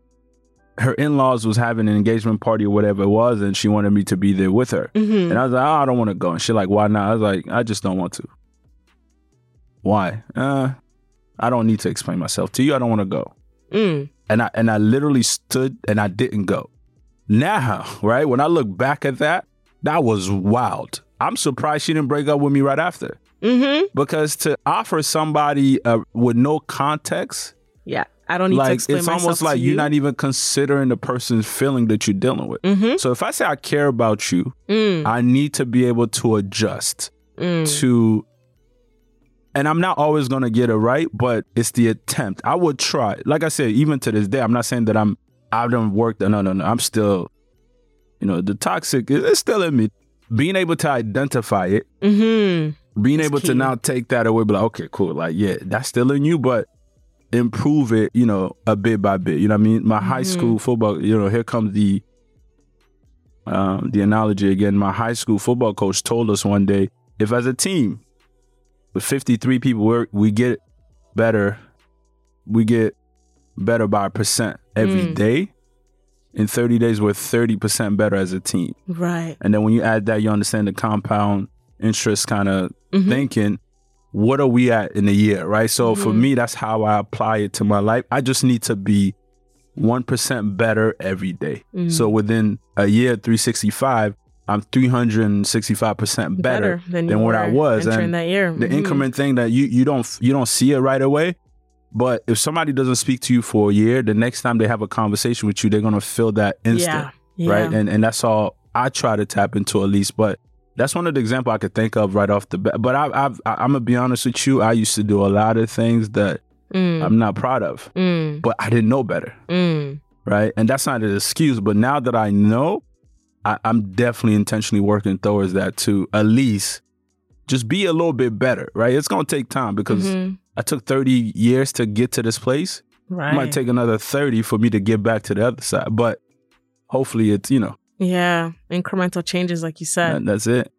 her in laws was having an engagement party or whatever it was, and she wanted me to be there with her.
Mhm.
And I was like, oh, I don't want to go. And she like, why not? I was like, I just don't want to. Why? Uh, I don't need to explain myself to you. I don't want to go.
Mm.
And I and I literally stood and I didn't go. Now, right when I look back at that, that was wild. I'm surprised she didn't break up with me right after
Mm-hmm.
because to offer somebody uh, with no context
Yeah. I don't need to
like
explain
it's almost
to
like
you.
you're not even considering the person's feeling that you're dealing with.
Mm-hmm.
So if I say I care about you,
Mm.
I need to be able to adjust
Mm.
to and I'm not always going to get it right, but it's the attempt. I would try. Like I said, even to this day, I'm not saying that I'm I don't work. No, no, no. I'm still, you know, the toxic is it's still in me. Being able to identify it,
Mm-hmm.
being
It's
able to now take that away, be like, okay, cool. Like, yeah, that's still in you, but improve it, you know, a bit by bit. You know what I mean? My high
Mhm.
school football, you know, here comes the um, the analogy again. My high school football coach told us one day, if as a team with 53 people, we we get better, we get better by a percent every
Mm.
day. In 30 days, we're 30% better as a team.
Right.
And then when you add that, you understand the compound interest kind of
Mhm.
thinking, what are we at in a year, right? So for
Mhm.
me, that's how I apply it to my life. I just need to be 1% better every day.
Mm.
So within a year, 365, I'm 365% better,
than,
than what I was. And
that year.
the
Mhm.
increment thing that you you don't you don't see it right away. But if somebody doesn't speak to you for a year, the next time they have a conversation with you, they're gonna feel that instant
Yeah. yeah.
right? And and that's all I try to tap into at least. But that's one of the examples I could think of right off the bat. But I, I've, I, I'm gonna be honest with you. I used to do a lot of things that
Mm.
I'm not proud of,
Mm.
but I didn't know better,
Mm.
right? And that's not an excuse. But now that I know, I, I'm definitely intentionally working towards that to at least just be a little bit better, right? It's gonna take time because
Mhm.
I took 30 years to get to this place.
Right.
It might take another 30 for me to get back to the other side, but hopefully it's you know
yeah. Incremental changes, like you said.
that, that's it.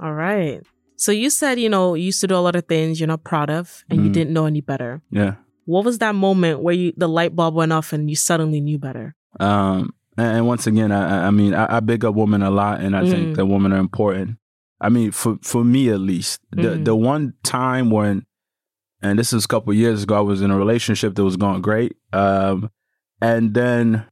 All right. So you said, you know, you used to do a lot of things you're not proud of and you
Mhm.
didn't know any better.
Yeah.
What was that moment where you the light bulb went off and you suddenly knew better?
Um, and, once again, I, I- I mean, I, I big up women a lot, and I
Mm.
think that women are important. I mean, for for me at least, the
Mm.
the one time when, and this is a couple years ago, I was in a relationship that was going great, um, and then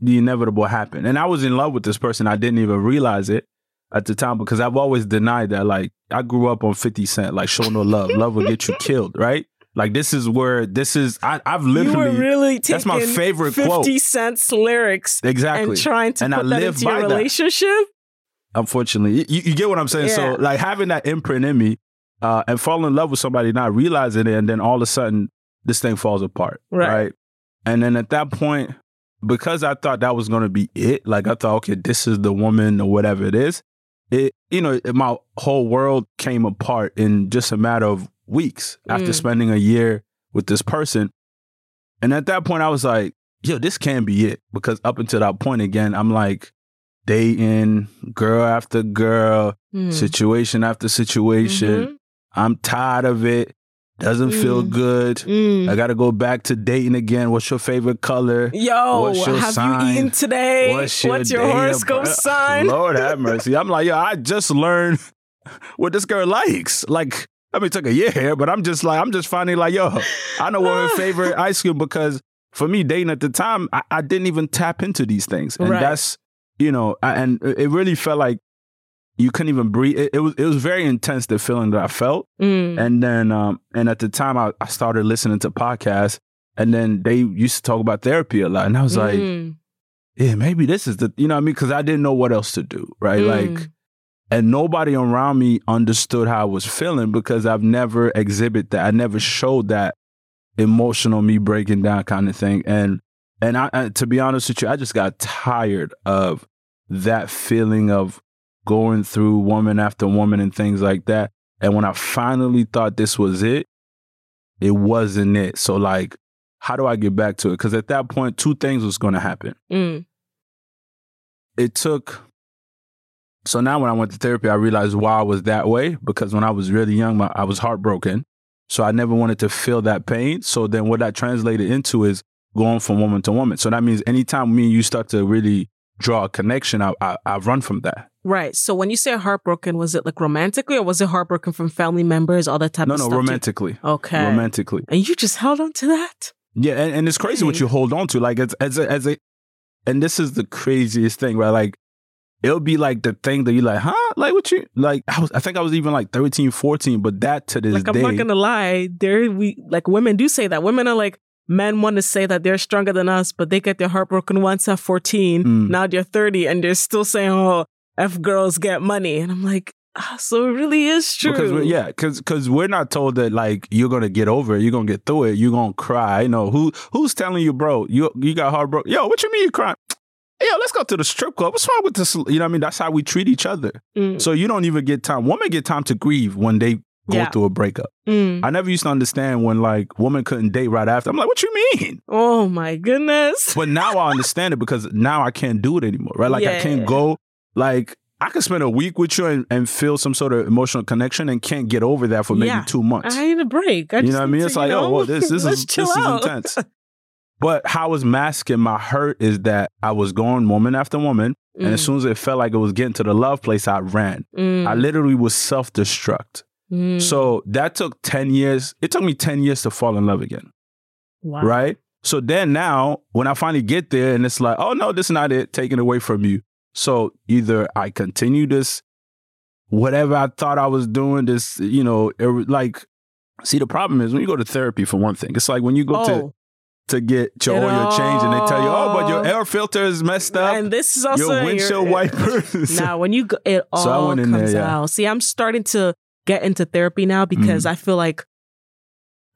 the inevitable happened, and I was in love with this person. I didn't even realize it at the time because I've always denied that. Like, I grew up on Fifty Cent, like show no love, love will get you killed, right? Like this is where this is. I, I've literally
you were really
that's my favorite
50
quote.
Cent's lyrics
exactly
and trying to
And I
put that
live
into your
by that.
relationship.
unfortunately. You, you get what I'm saying?
Yeah.
So like having that imprint in me uh, and falling in love with somebody, not realizing it, and then all of a sudden this thing falls apart.
right? Right.
And then at that point, because I thought that was going to be it, like I thought, okay, this is the woman or whatever it is. It, you know, it- my whole world came apart in just a matter of weeks after
Mm.
spending a year with this person. And at that point, I was like, yo, this can't be it. Because up until that point, again, I'm like, dating girl after girl,
Mm.
situation after situation.
Mhm.
I'm tired of it. Doesn't feel
Mm.
good.
Mm.
I got to go back to dating again. What's your favorite color?
Yo,
What's your
have
sign?
you eaten today?
What's your,
What's your
of
horoscope sign?
Lord have mercy. I'm like, yo, I just learned what this girl likes. Like, I mean, it took a year here, but I'm just like, I'm just finding like, yo, I know what her favorite ice cream because for me, dating at the time, I, I didn't even tap into these things, and
Right.
that's you know, I- and it really felt like you couldn't even breathe. It, it was it was very intense the feeling that I felt,
Mm.
and then um and at the time I, I started listening to podcasts, and then they used to talk about therapy a lot, and I was like,
Mm.
yeah, maybe this is the you know what I mean because I didn't know what else to do, right? Like
Mm.
and nobody around me understood how I was feeling because I've never exhibited that. I never showed that emotional me breaking down kind of thing. And and I, I to be honest with you, I just got tired of that feeling of going through woman after woman and things like that. And when I finally thought this was it, it wasn't it. So like, how do I get back to it? Because at that point, two things was going to happen
Mm.
it took so now when I went to therapy, I realized why I was that way because when I was really young, my, I was heartbroken. So I never wanted to feel that pain. So then what that translated into is going from woman to woman. So that means anytime me and you start to really draw a connection, I, I, I run from that.
Right. So when you say heartbroken, was it like romantically or was it heartbroken from family members, all that type
No,
of
no,
stuff? too?
romantically.
Okay.
Romantically.
And you just held on to that?
Yeah, and, and it's crazy what you hold on to. Like it's as a, as a, and this is the craziest thing, right? Like it'll be like the thing that you're like, huh? Like what you like? I was, I think I was even like 13, 14, but that to this
Like
day,
I'm not gonna lie, there we like women do say that. Women are like men want to say that they're stronger than us, but they get their heart broken once at 14.
Mm.
Now they're 30 and they're still saying, "Oh, f girls get money," and I'm like, ah, so it really is true.
because we're, yeah, because because we're not told that like you're gonna get over it, you're gonna get through it, you're gonna cry. You know who who's telling you, bro? You you got heartbroken. Yo, what you mean you crying? Yo, let's go to the strip club. What's wrong with this? You know what I mean? That's how we treat each other.
Mm,
So you don't even get time. Women get time to grieve when they go
Yeah.
through a breakup.
mm.
I never used to understand when like women couldn't date right after. I'm like, what you mean?
Oh my goodness.
But now I understand it because now I can't do it anymore, right? Like I can't go like I could spend a week with you and, and feel some sort of emotional connection and can't get over that for maybe
Yeah.
two months.
I need a break. I
you know what I mean?
to,
It's like,
you
oh, well, this this is this is intense. But how I was masking my hurt is that I was going woman after woman, and as
Mm,
soon as it felt like it was getting to the love place, I ran.
mm,
I literally was self destruct.
mm.
So that took 10 years. It took me 10 years to fall in love again.
wow.
Right? So then now, when I finally get there and it's like, oh no, this is not it, taken away from you. So either I continue this, whatever I thought I was doing, this, you know, it, like, see, the problem is when you go to therapy, for one thing, it's like when you go to,
Oh,
to get your oil changed and they tell you, oh, but your air filter is messed up.
and this is also
your windshield wipers.
Now, when you go, it all
So I went in there,
comes
yeah.
out. See, I'm starting to get into therapy now because
Mm.
I feel like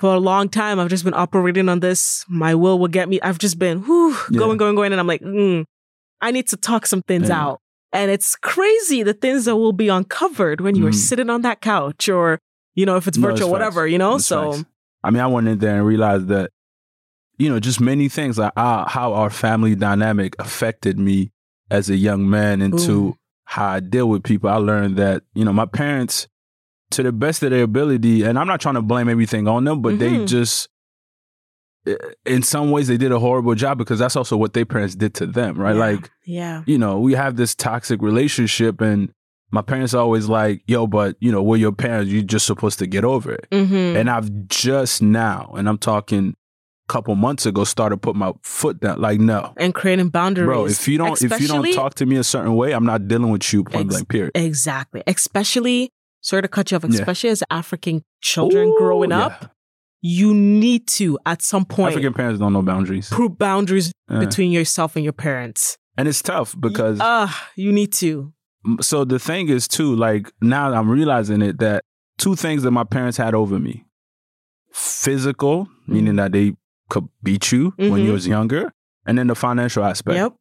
for a long time I've just been operating on this. My will will get me. I've just been whew,
Yeah.
going, going, going, and I'm like, mm, I need to talk some things
Yeah.
out. And it's crazy the things that will be uncovered when you are
Mm.
sitting on that couch or you know if it's
No, it's
virtual,
facts.
whatever, you know.
It's
so
facts. I mean, I went in there and realized that, you know, just many things like uh, how our family dynamic affected me as a young man into
Ooh.
how I deal with people. I learned that, you know, my parents, to the best of their ability, and I'm not trying to blame everything on them, but they
Mhm.
just, in some ways, they did a horrible job because that's also what their parents did to them, right?
yeah,
Like,
yeah,
you know, we have this toxic relationship and my parents are always like, yo, but you know, we're your parents. You're just supposed to get over it.
hmm
And I've just now, and I'm talking a couple months ago, started put my foot down. Like, no.
and creating boundaries,
Bro, if you don't if you don't talk to me a certain way, I'm not dealing with you point
Ex-
blank period.
Exactly. Especially, sorry to cut you off,
Yeah.
especially as African children
Ooh,
growing
yeah.
up, you need to, at some point,
African parents don't know boundaries.
put boundaries
Uh,
between yourself and your parents.
and it's tough because
Ah, you need to.
so the thing is too, like now I'm realizing it that two things that my parents had over me. Physical, meaning that they could beat you when
Mhm.
you was younger, and then the financial aspect.
Yep.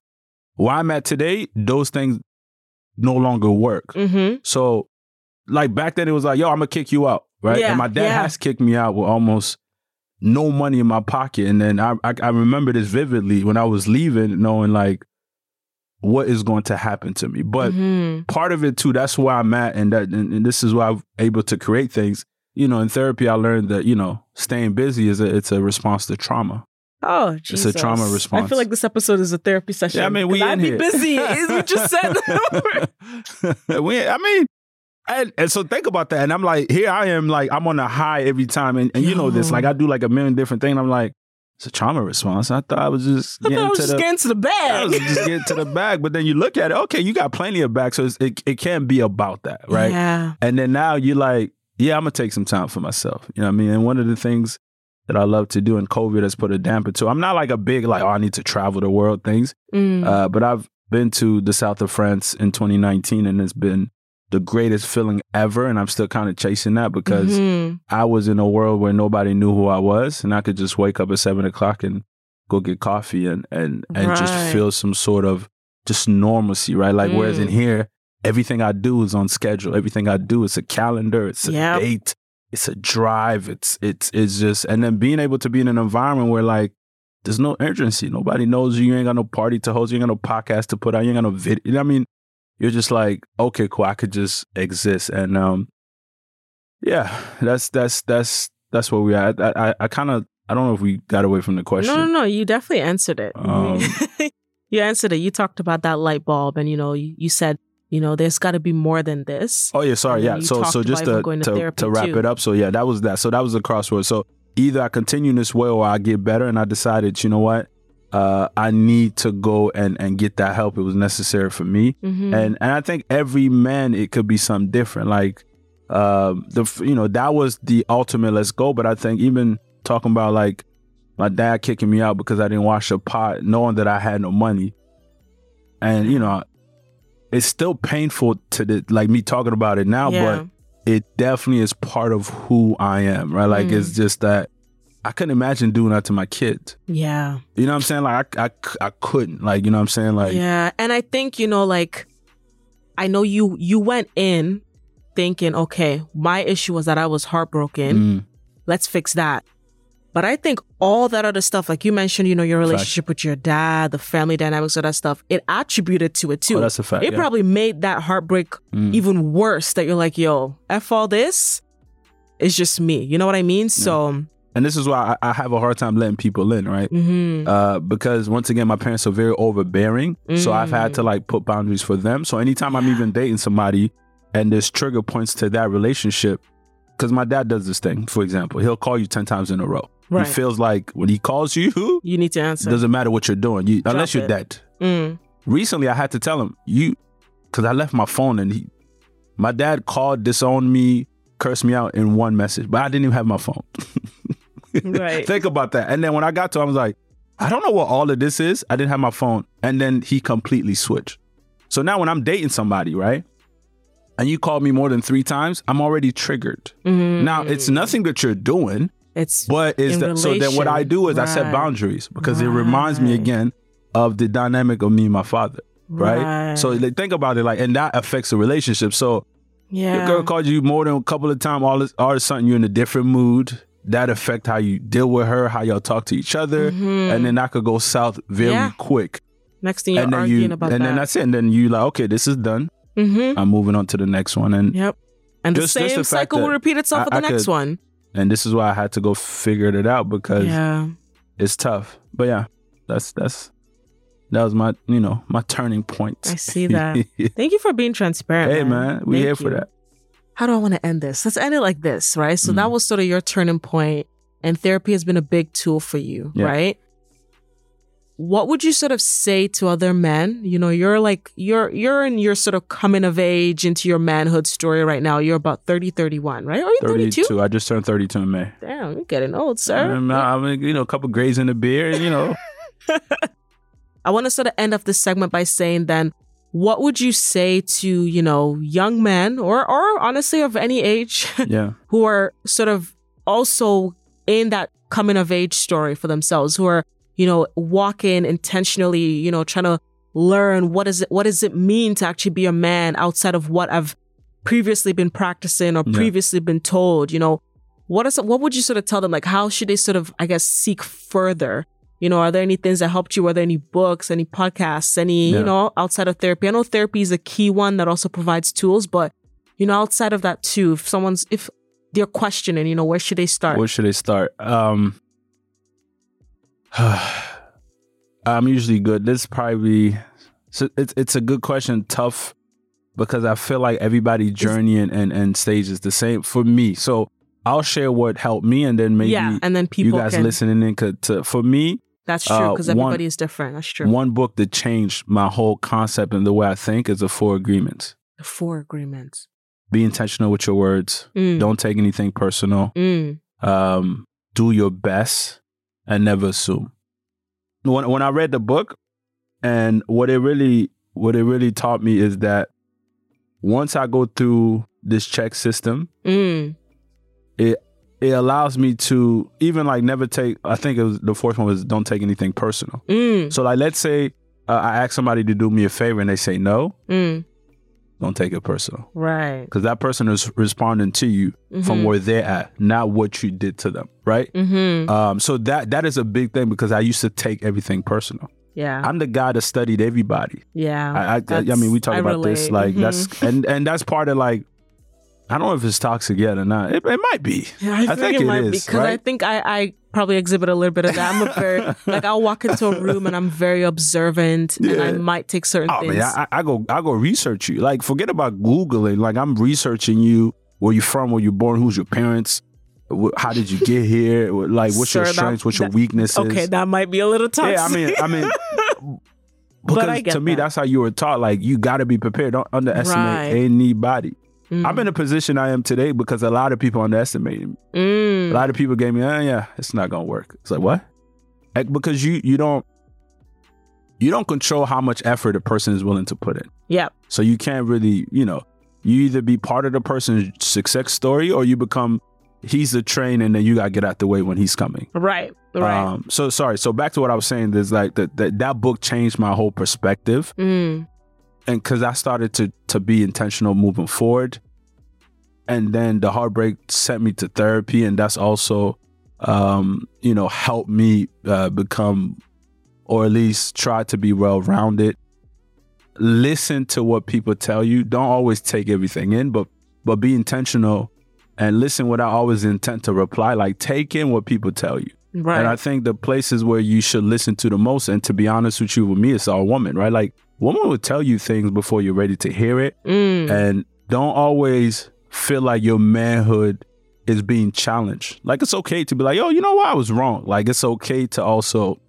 Where I'm at today, those things no longer work.
Mm-hmm.
So, like back then, it was like, yo, I'm gonna kick you out, right?
Yeah,
and my dad
yeah.
has kicked me out with almost no money in my pocket. And then I, I, I remember this vividly when I was leaving, knowing like, what is going to happen to me. But
Mhm.
part of it too, that's where I'm at, and that and, and this is why I'm able to create things. You know, in therapy, I learned that you know staying busy is a it's a response to trauma.
Oh,
It's a trauma response.
I feel like this episode is a therapy session.
Yeah, I mean, we
'Cause I'd
in
be
here.
busy. as you just said.
we, I mean, and, and so think about that. And I'm like, here I am, like I'm on a high every time, and, and you know this, like I do like a million different things. I'm like, it's a trauma response. I thought I was just getting
I was
to
just
the.
getting to the
I was just getting to the bag, but then you look at it. Okay, you got plenty of bags, so it's, it it can be about that, right?
Yeah.
And then now you're like, yeah, I'm gonna take some time for myself. You know what I mean? And one of the things that I love to do, in COVID has put a damper to. I'm not like a big like, oh, I need to travel the world things.
Mm.
Uh, but I've been to the south of France in 2019, and it's been the greatest feeling ever. And I'm still kind of chasing that because
Mhm.
I was in a world where nobody knew who I was, and I could just wake up at seven o'clock and go get coffee and and and just feel some sort of just normalcy, right? Like whereas in
Mm.
here, everything I do is on schedule. Everything I do is a calendar. It's a
Yep.
date. It's a drive. It's it's it's just and then being able to be in an environment where like there's no urgency. Nobody knows you. You ain't got no party to host. You ain't got no podcast to put out. You ain't got no video. You know I mean? You're just like, okay, cool. I could just exist. And um, yeah, that's that's that's that's where we are. I I, I kind of I don't know if we got away from the question.
No, no, no. You definitely answered it.
Um,
you answered it. You talked about that light bulb, and you know, you, you said, you know, there's got to be more than this.
Oh yeah, sorry. Yeah. So so just to
to
to, to wrap
too.
it up. So yeah, that was that. So that was the crossroads. So either I continue in this way or I get better. And I decided, you know what, uh, I need to go and and get that help. It was necessary for me.
Mhm.
And and I think every man it could be something different. Like um the you know that was the ultimate let's go. But I think even talking about like my dad kicking me out because I didn't wash a pot, knowing that I had no money, and you know. It's still painful to the like me talking about it now,
yeah.
but it definitely is part of who I am, right? Like
Mm.
it's just that I couldn't imagine doing that to my kids.
yeah.
You know what I'm saying? Like I, I, I couldn't. Like you know what I'm saying? Like
yeah. And I think, you know, like, I know you, you went in thinking, okay, my issue was that I was heartbroken.
mm,
let's fix that. But I think all that other stuff, like you mentioned, you know, your
Fact.
relationship with your dad, the family dynamics of that stuff, it attributed to it too.
oh, that's a fact.
it
yeah.
probably made that heartbreak
Mm.
even worse that you're like, yo, F all this. It's just me. You know what I mean? So,
and this is why I, I have a hard time letting people in, right?
mhm.
Uh, because once again, my parents are very overbearing, so I've had
Mm.
to like put boundaries for them. So anytime I'm even dating somebody, and there's trigger points to that relationship, because my dad does this thing. For example, he'll call you ten times in a row.
right.
He feels like when he calls you,
you need to
it
answer.
doesn't matter what you're doing, you, unless you're
it.
dead.
Mm.
recently I had to tell him you because I left my phone and he my dad called disowned me cursed me out in one message but I didn't even have my phone
Right.
think about that and then when I got to him, I was like I don't know what all of this is I didn't have my phone and then he completely switched so now when I'm dating somebody right and you call me more than three times I'm already triggered
Mhm.
now it's nothing that you're doing
It's
but is that so then what I do is I set boundaries because it reminds me again of the dynamic of me and my father right? So like, think about it, like, and that affects the relationship. So
yeah.
your girl called you more than a couple of times. All all of a sudden, you're in a different mood. That affect how you deal with her, how y'all talk to each other,
Mhm.
and then that could go south very
Yeah.
quick.
Next thing you're
and then
arguing
you,
about
and
that.
then that's it. And then you like, okay, this is done.
mm-hmm.
I'm moving on to the next one, and
Yep. And
Just-
the same
the
cycle will repeat itself
I-
for the
I
next
could-
one.
and this is why I had to go figure it out because
Yeah.
it's tough. But yeah, that's that's that was my you know my turning point.
I see that. Thank you for being transparent.
hey man, we
Thank
here for that.
How do I want to end this? Let's end it like this, right? So that
Mm.
was sort of your turning point, and therapy has been a big tool for you,
Yeah.
right? What would you sort of say to other men? You know, you're like you're you're in your sort of coming of age into your manhood story right now. You're about 30, 31, right? Are you 32?
32. I just turned 32 in May.
Damn, you're getting old, sir.
Um, I mean, you know, a couple grays in the beard, you know.
I want to sort of end up this segment by saying then, what would you say to, you know, young men or or honestly of any age
yeah.
who are sort of also in that coming of age story for themselves, who are, you know, walking intentionally, you know, trying to learn what is it what does it mean to actually be a man outside of what I've previously been practicing or
Yeah.
previously been told, you know. What is what would you sort of tell them? Like how should they sort of, I guess, seek further You know, are there any things that helped you? Were there any books, any podcasts, any,
Yeah.
you know, outside of therapy? I know therapy is a key one that also provides tools, but, you know, outside of that too, if someone's, if they're questioning, you know, where should they start?
Where should they start? Um, I'm usually good. This probably so it's it's a good question. Tough because I feel like everybody journey and, and, and stage is the same for me. So I'll share what helped me, and then maybe
yeah. And then people you
guys
can,
listening in could. To, for me,
that's true
uh,
because
one-
everybody is different. That's true.
one book that changed my whole concept and the way I think is the Four Agreements.
the four agreements.
Be intentional with your words.
Mm,
Don't take anything personal.
mm,
um, do your best and never assume. When when I read the book, and what it really what it really taught me is that once I go through this check system,
mm,
it allows me to even like never take. I think it was the fourth one was don't take anything personal.
mm,
So like let's say uh, I ask somebody to do me a favor and they say no,
mm.
don't take it personal
Right.
because that person is responding to you from where they're at, not what you did to them, right?
Mm-hmm.
Um, so that that is a big thing because I used to take everything personal.
Yeah.
I'm the guy that studied everybody.
yeah.
I, I, I mean, we talk
I
about this
relate.
like
Mhm.
that's and and that's part of like I don't know if it's toxic yet or not. It, it might be.
Yeah, I,
I
think, it
it
might be
is,
because I think I, I probably exhibit a little bit of that. I'm a very like I'll walk into a room and I'm very observant and I might take certain
Oh
things.
man, I, I go I go research you. Like forget about googling. Like I'm researching you. Where you from? Where you born? Who's your parents? How did you get here? Like what's your
Sir, that-
strengths? What's your
that-
weaknesses?
okay, that might be a little toxic.
Yeah, I mean, I mean, because to me,
that.
that's how you were taught. Like you got to be prepared. Don't underestimate
Right.
anybody.
Mm.
I'm in the position I am today because a lot of people underestimated me. A
Mm.
lot of people gave me, oh, yeah, it's not gonna work. It's like what? Like, because you you don't you don't control how much effort a person is willing to put in.
Yep.
So you can't really, you know, you either be part of the person's success story or you become he's the train and then you gotta get out the way when he's coming.
Right. Right.
Um, so sorry. So back to what I was saying. There's like that that that book changed my whole perspective,
mm.
And because I started to to be intentional moving forward, and then the heartbreak sent me to therapy, and that's also, um, you know, helped me uh, become, or at least try to be well rounded. Listen to what people tell you. Don't always take everything in, but but be intentional and listen without always intent to reply. Like take in what people tell you.
Right.
And I think the places where you should listen to the most, and to be honest with you, with me, it's our woman, right? Like, woman will tell you things before you're ready to hear it.
mm.
And don't always feel like your manhood is being challenged. Like, it's okay to be like, yo, you know what? I was wrong. Like, it's okay to also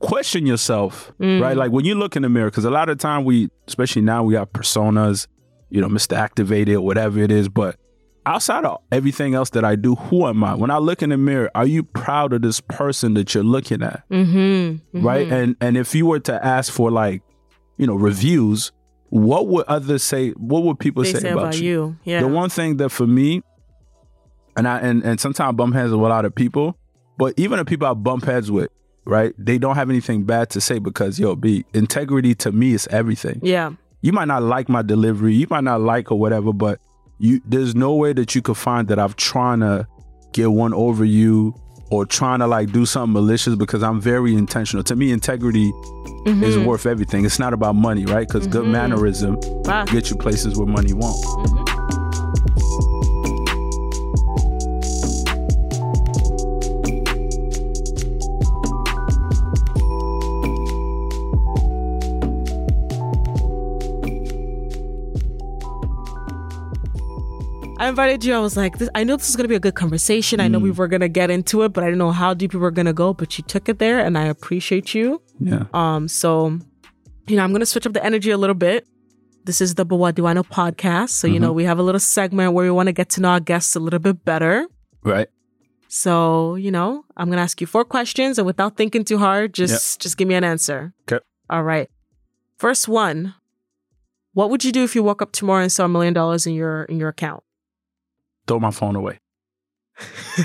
question yourself,
Mm.
right? Like, when you look in the mirror, because a lot of time we, especially now, we have personas, you know, Mr. Activated, whatever it is. But outside of everything else that I do, who am I? When I look in the mirror, are you proud of this person that you're looking at?
Mm-hmm.
Right? And and if you were to ask for like, you know, reviews, what would others say? What would people say,
say
about,
about
you?
you. Yeah.
The one thing that for me, and I and, and sometimes I bump heads with a lot of people, but even the people I bump heads with, right? They don't have anything bad to say because yo, be integrity to me is everything
yeah.
you might not like my delivery, you might not like or whatever, but you there's no way that you could find that I'm trying to get one over you or trying to like do something malicious because I'm very intentional. To me, integrity
Mm-hmm.
is worth everything. It's not about money, right? Because good mannerism
Ah.
get you places where money won't.
I invited you. I was like, this, I know this is going to be a good conversation. I know
Mm.
we were going to get into it, but I didn't know how deep we were going to go. But you took it there, and I appreciate you.
Yeah.
Um, so you know, I'm going to switch up the energy a little bit. This is the But What Do I Know podcast. So, you know, we have a little segment where we want to get to know our guests a little bit better.
Right.
So, you know, I'm going to ask you four questions and without thinking too hard, just just give me an answer.
Okay.
All right. First one. What would you do if you woke up tomorrow and saw a million dollars in your in your account?
Throw my phone away.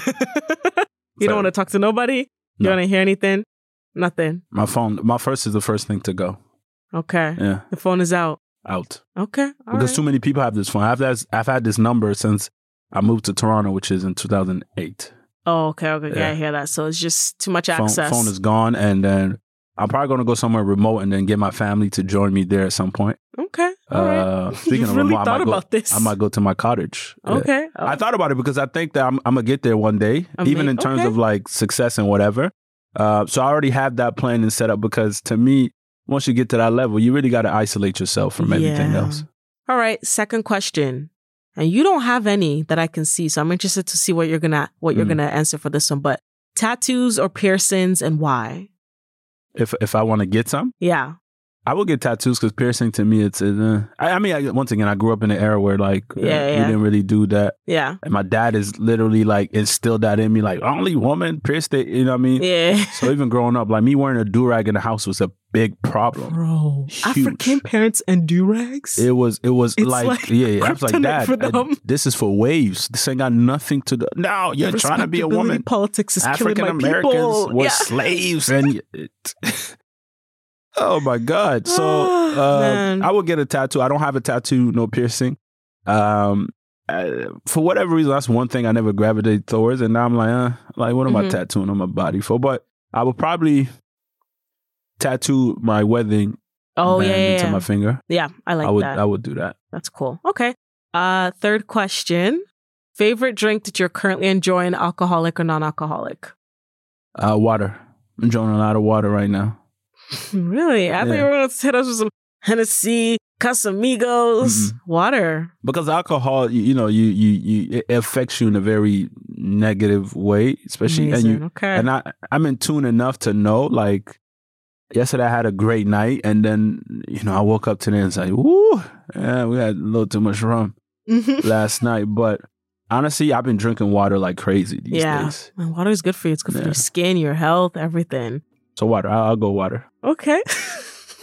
you don't want to talk to nobody? You
No.
don't want to hear anything? Nothing.
My phone. My first is the first thing to go.
Okay.
Yeah.
The phone is out.
Out.
Okay. all
because
right.
too many people have this phone. I've had, I've had this number since I moved to Toronto, which is in 2008.
Oh, okay, okay, yeah.
Yeah.
I hear that. So it's just too much
phone,
access.
phone is gone, and then I'm probably gonna go somewhere remote and then get my family to join me there at some point.
okay, right.
Uh, speaking
You've
of
really
remote, I
thought
might go,
about this.
I might go to my cottage. Yeah.
Okay,
I thought about it because I think that I'm, I'm gonna get there one day, even in terms
okay.
of like success and whatever. Uh, so I already have that plan and set up because to me, once you get to that level, you really got to isolate yourself from everything
Yeah.
else.
All right, second question. And you don't have any that I can see, so I'm interested to see what you're gonna what you're
Mm.
gonna answer for this one. But tattoos or piercings and why?
If if I want to get some,
Yeah.
I will get tattoos because piercing to me, it's. Uh, I, I mean, I, once again, I grew up in an era where like uh,
Yeah,
we didn't really do that,
Yeah.
and my dad is literally like instilled that in me, like only woman pierced it. You know what I mean?
Yeah.
So even growing up, like me wearing a do rag in the house was a big problem.
Bro.
Huge.
African parents and do rags?
It was it was
It's
like,
like
yeah, yeah. I was like
kryptonite
dad,
for
uh,
them."
this is for waves. This ain't got nothing to do. No, you're trying to be a woman.
Politics is
African
killing my
Americans
people.
were
yeah.
slaves, and it, oh my god! So uh. I would get a tattoo. I don't have a tattoo, no piercing. Um, uh, for whatever reason, that's one thing I never gravitated towards, and now I'm like, uh, like what am I
Mhm.
tattooing on my body for? But I would probably tattoo my wedding
Oh yeah, yeah,
into
yeah.
my finger.
Yeah, I like
I would
that.
I would do that.
That's cool. Okay. Uh third question. Favorite drink that you're currently enjoying, alcoholic or non-alcoholic?
Uh, water. I'm enjoying a lot of water right now.
really? I
Yeah.
were gonna hit us with some Hennessy, Casamigos,
Mm-mm.
water.
Because alcohol, you, you know, you you you it affects you in a very negative way, especially and you
okay.
and I I'm in tune enough to know like yesterday I had a great night and then you know I woke up today and it's like, woo, yeah, we had a little too much rum last night. But honestly, I've been drinking water like crazy these
yeah.
days.
Water is good for you. It's good for your skin, your health, everything.
So water, I'll, I'll go water.
Okay.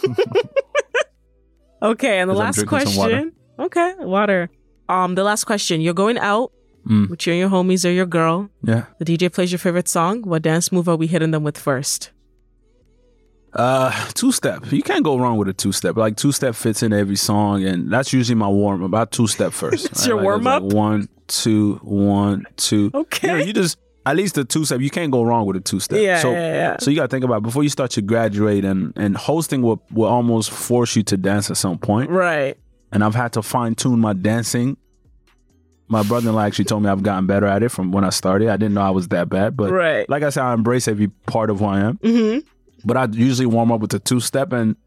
okay, and the last question. Okay, water. Um, the last question. You're going out
Mm,
with you and your homies or your girl.
yeah.
The DJ plays your favorite song. What dance move are we hitting them with first?
Uh, two step. You can't go wrong with a two step. Like two step fits in every song, and that's usually my warm up. About two step first.
It's your
Like,
warm-up?
Like one, two, one, two.
Okay.
You, know, you just at least the two step. You can't go wrong with a two step.
yeah,
So
yeah, yeah.
so you got to think about it. before you start to graduate, and and hosting will will almost force you to dance at some point.
Right.
And I've had to fine tune my dancing. My brother-in-law actually told me I've gotten better at it from when I started. I didn't know I was that bad, but
right.
like I said, I embrace every part of who I am.
hmm
But I usually warm up with the two step, and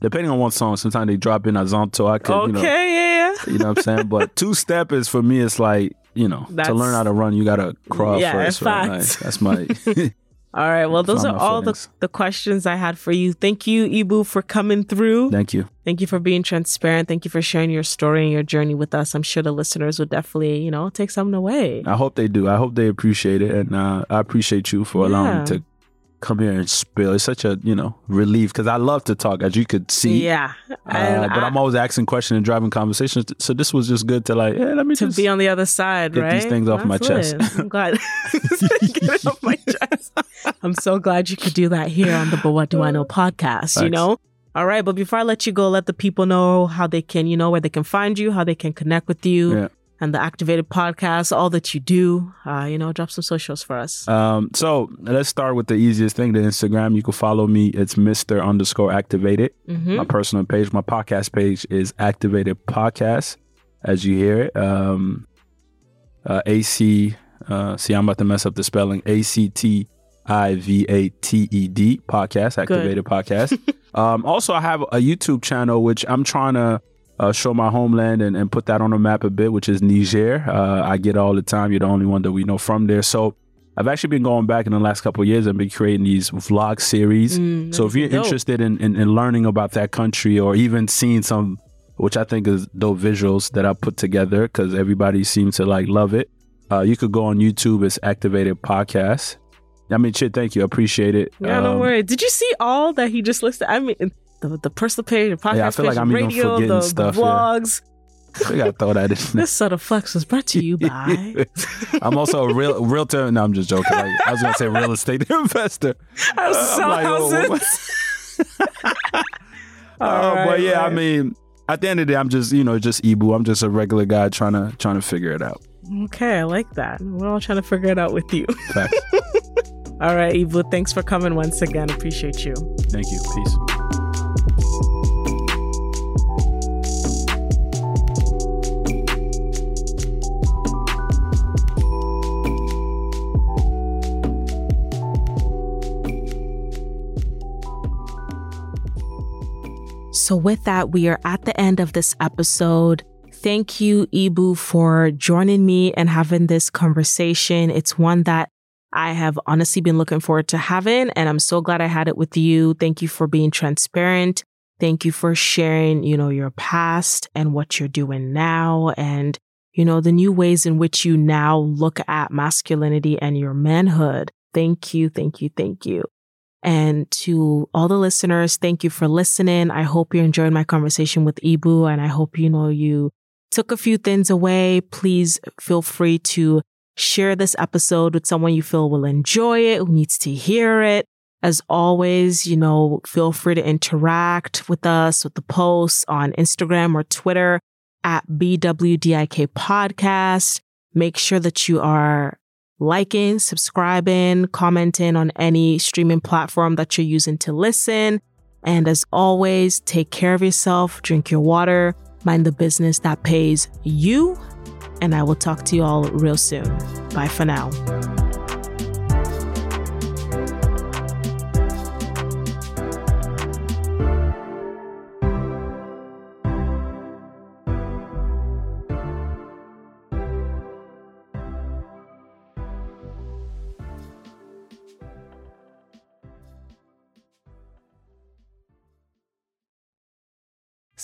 depending on what song, sometimes they drop in a zonto. I could,
Okay.
you know,
yeah.
you know what I'm saying. But two step is for me. It's like you know,
That's-
to learn how to run, you gotta crawl
Yeah,
first. Right? Like, that's my.
All right. Well, those are all the, the questions I had for you. Thank you, Ibu, for coming through.
Thank you.
Thank you for being transparent. Thank you for sharing your story and your journey with us. I'm sure the listeners would definitely, you know, take something away.
I hope they do. I hope they appreciate it, and uh, I appreciate you for allowing
Yeah.
me to come here and spill. It's such a you know relief because I love to talk, as you could see.
Yeah.
Uh, but
I-
I'm always asking questions and driving conversations. So this was just good to like, yeah, let me
to be on the other side,
get
right?
these things off my chest.
I'm glad. get it off my chest. I'm so glad you could do that here on the But What Do I Know podcast, you know? All right, but before I let you go, let the people know how they can, you know, where they can find you, how they can connect with you,
Yeah.
And the Activated podcast, all that you do. Uh, you know, drop some socials for us.
Um, so let's start with the easiest thing, the Instagram. You can follow me. It's Mr. underscore activated.
hmm
My personal page. My podcast page is Activated Podcast, as you hear it. Um, uh, AC, uh, see, I'm about to mess up the spelling. A C T I V A T E D podcast, Activated Podcast. um, also, I have a YouTube channel, which I'm trying to uh, show my homeland and, and put that on the map a bit, which is Niger. Uh, I get all the time. You're the only one that we know from there. So I've actually been going back in the last couple of years and been creating these vlog series.
Mm,
So if you're
dope.
interested in, in, in learning about that country or even seeing some, which I think is dope visuals that I put together because everybody seems to like love it, uh, you could go on YouTube. It's Activated Podcast. I mean, shit, thank you. I appreciate it.
Yeah, don't
Um,
worry. Did you see all that he just listed? I mean, the, the personal page, the podcast
Yeah, I feel
page,
like I'm even
radio,
forgetting
the,
stuff,
the
yeah.
vlogs.
I think I throw that in.
This sort of flex was brought to you by.
I'm also a real realtor. No, I'm just joking. Like, I was gonna say real estate investor.
I was
I'm
so
like, oh,
houses.
Uh,
All
but yeah, I mean, at the end of the day, I'm just you know just Ibu. I'm just a regular guy trying to trying to figure it out.
Okay, I like that. We're all trying to figure it out with you. All right, Ibu, thanks for coming once again. Appreciate you.
Thank you. Peace.
So, with that, we are at the end of this episode. Thank you, Ibu, for joining me and having this conversation. It's one that I have honestly been looking forward to having, and I'm so glad I had it with you. Thank you for being transparent. Thank you for sharing, you know, your past and what you're doing now and, you know, the new ways in which you now look at masculinity and your manhood. Thank you. Thank you. Thank you. And to all the listeners, thank you for listening. I hope you enjoyed my conversation with Ibu and I hope, you know, you took a few things away. Please feel free to share this episode with someone you feel will enjoy it, who needs to hear it. As always, you know, feel free to interact with us with the posts on Instagram or Twitter at BWDIK podcast. Make sure that you are liking, subscribing, commenting on any streaming platform that you're using to listen. And as always, take care of yourself, drink your water, mind the business that pays you. And I will talk to you all real soon. Bye for now.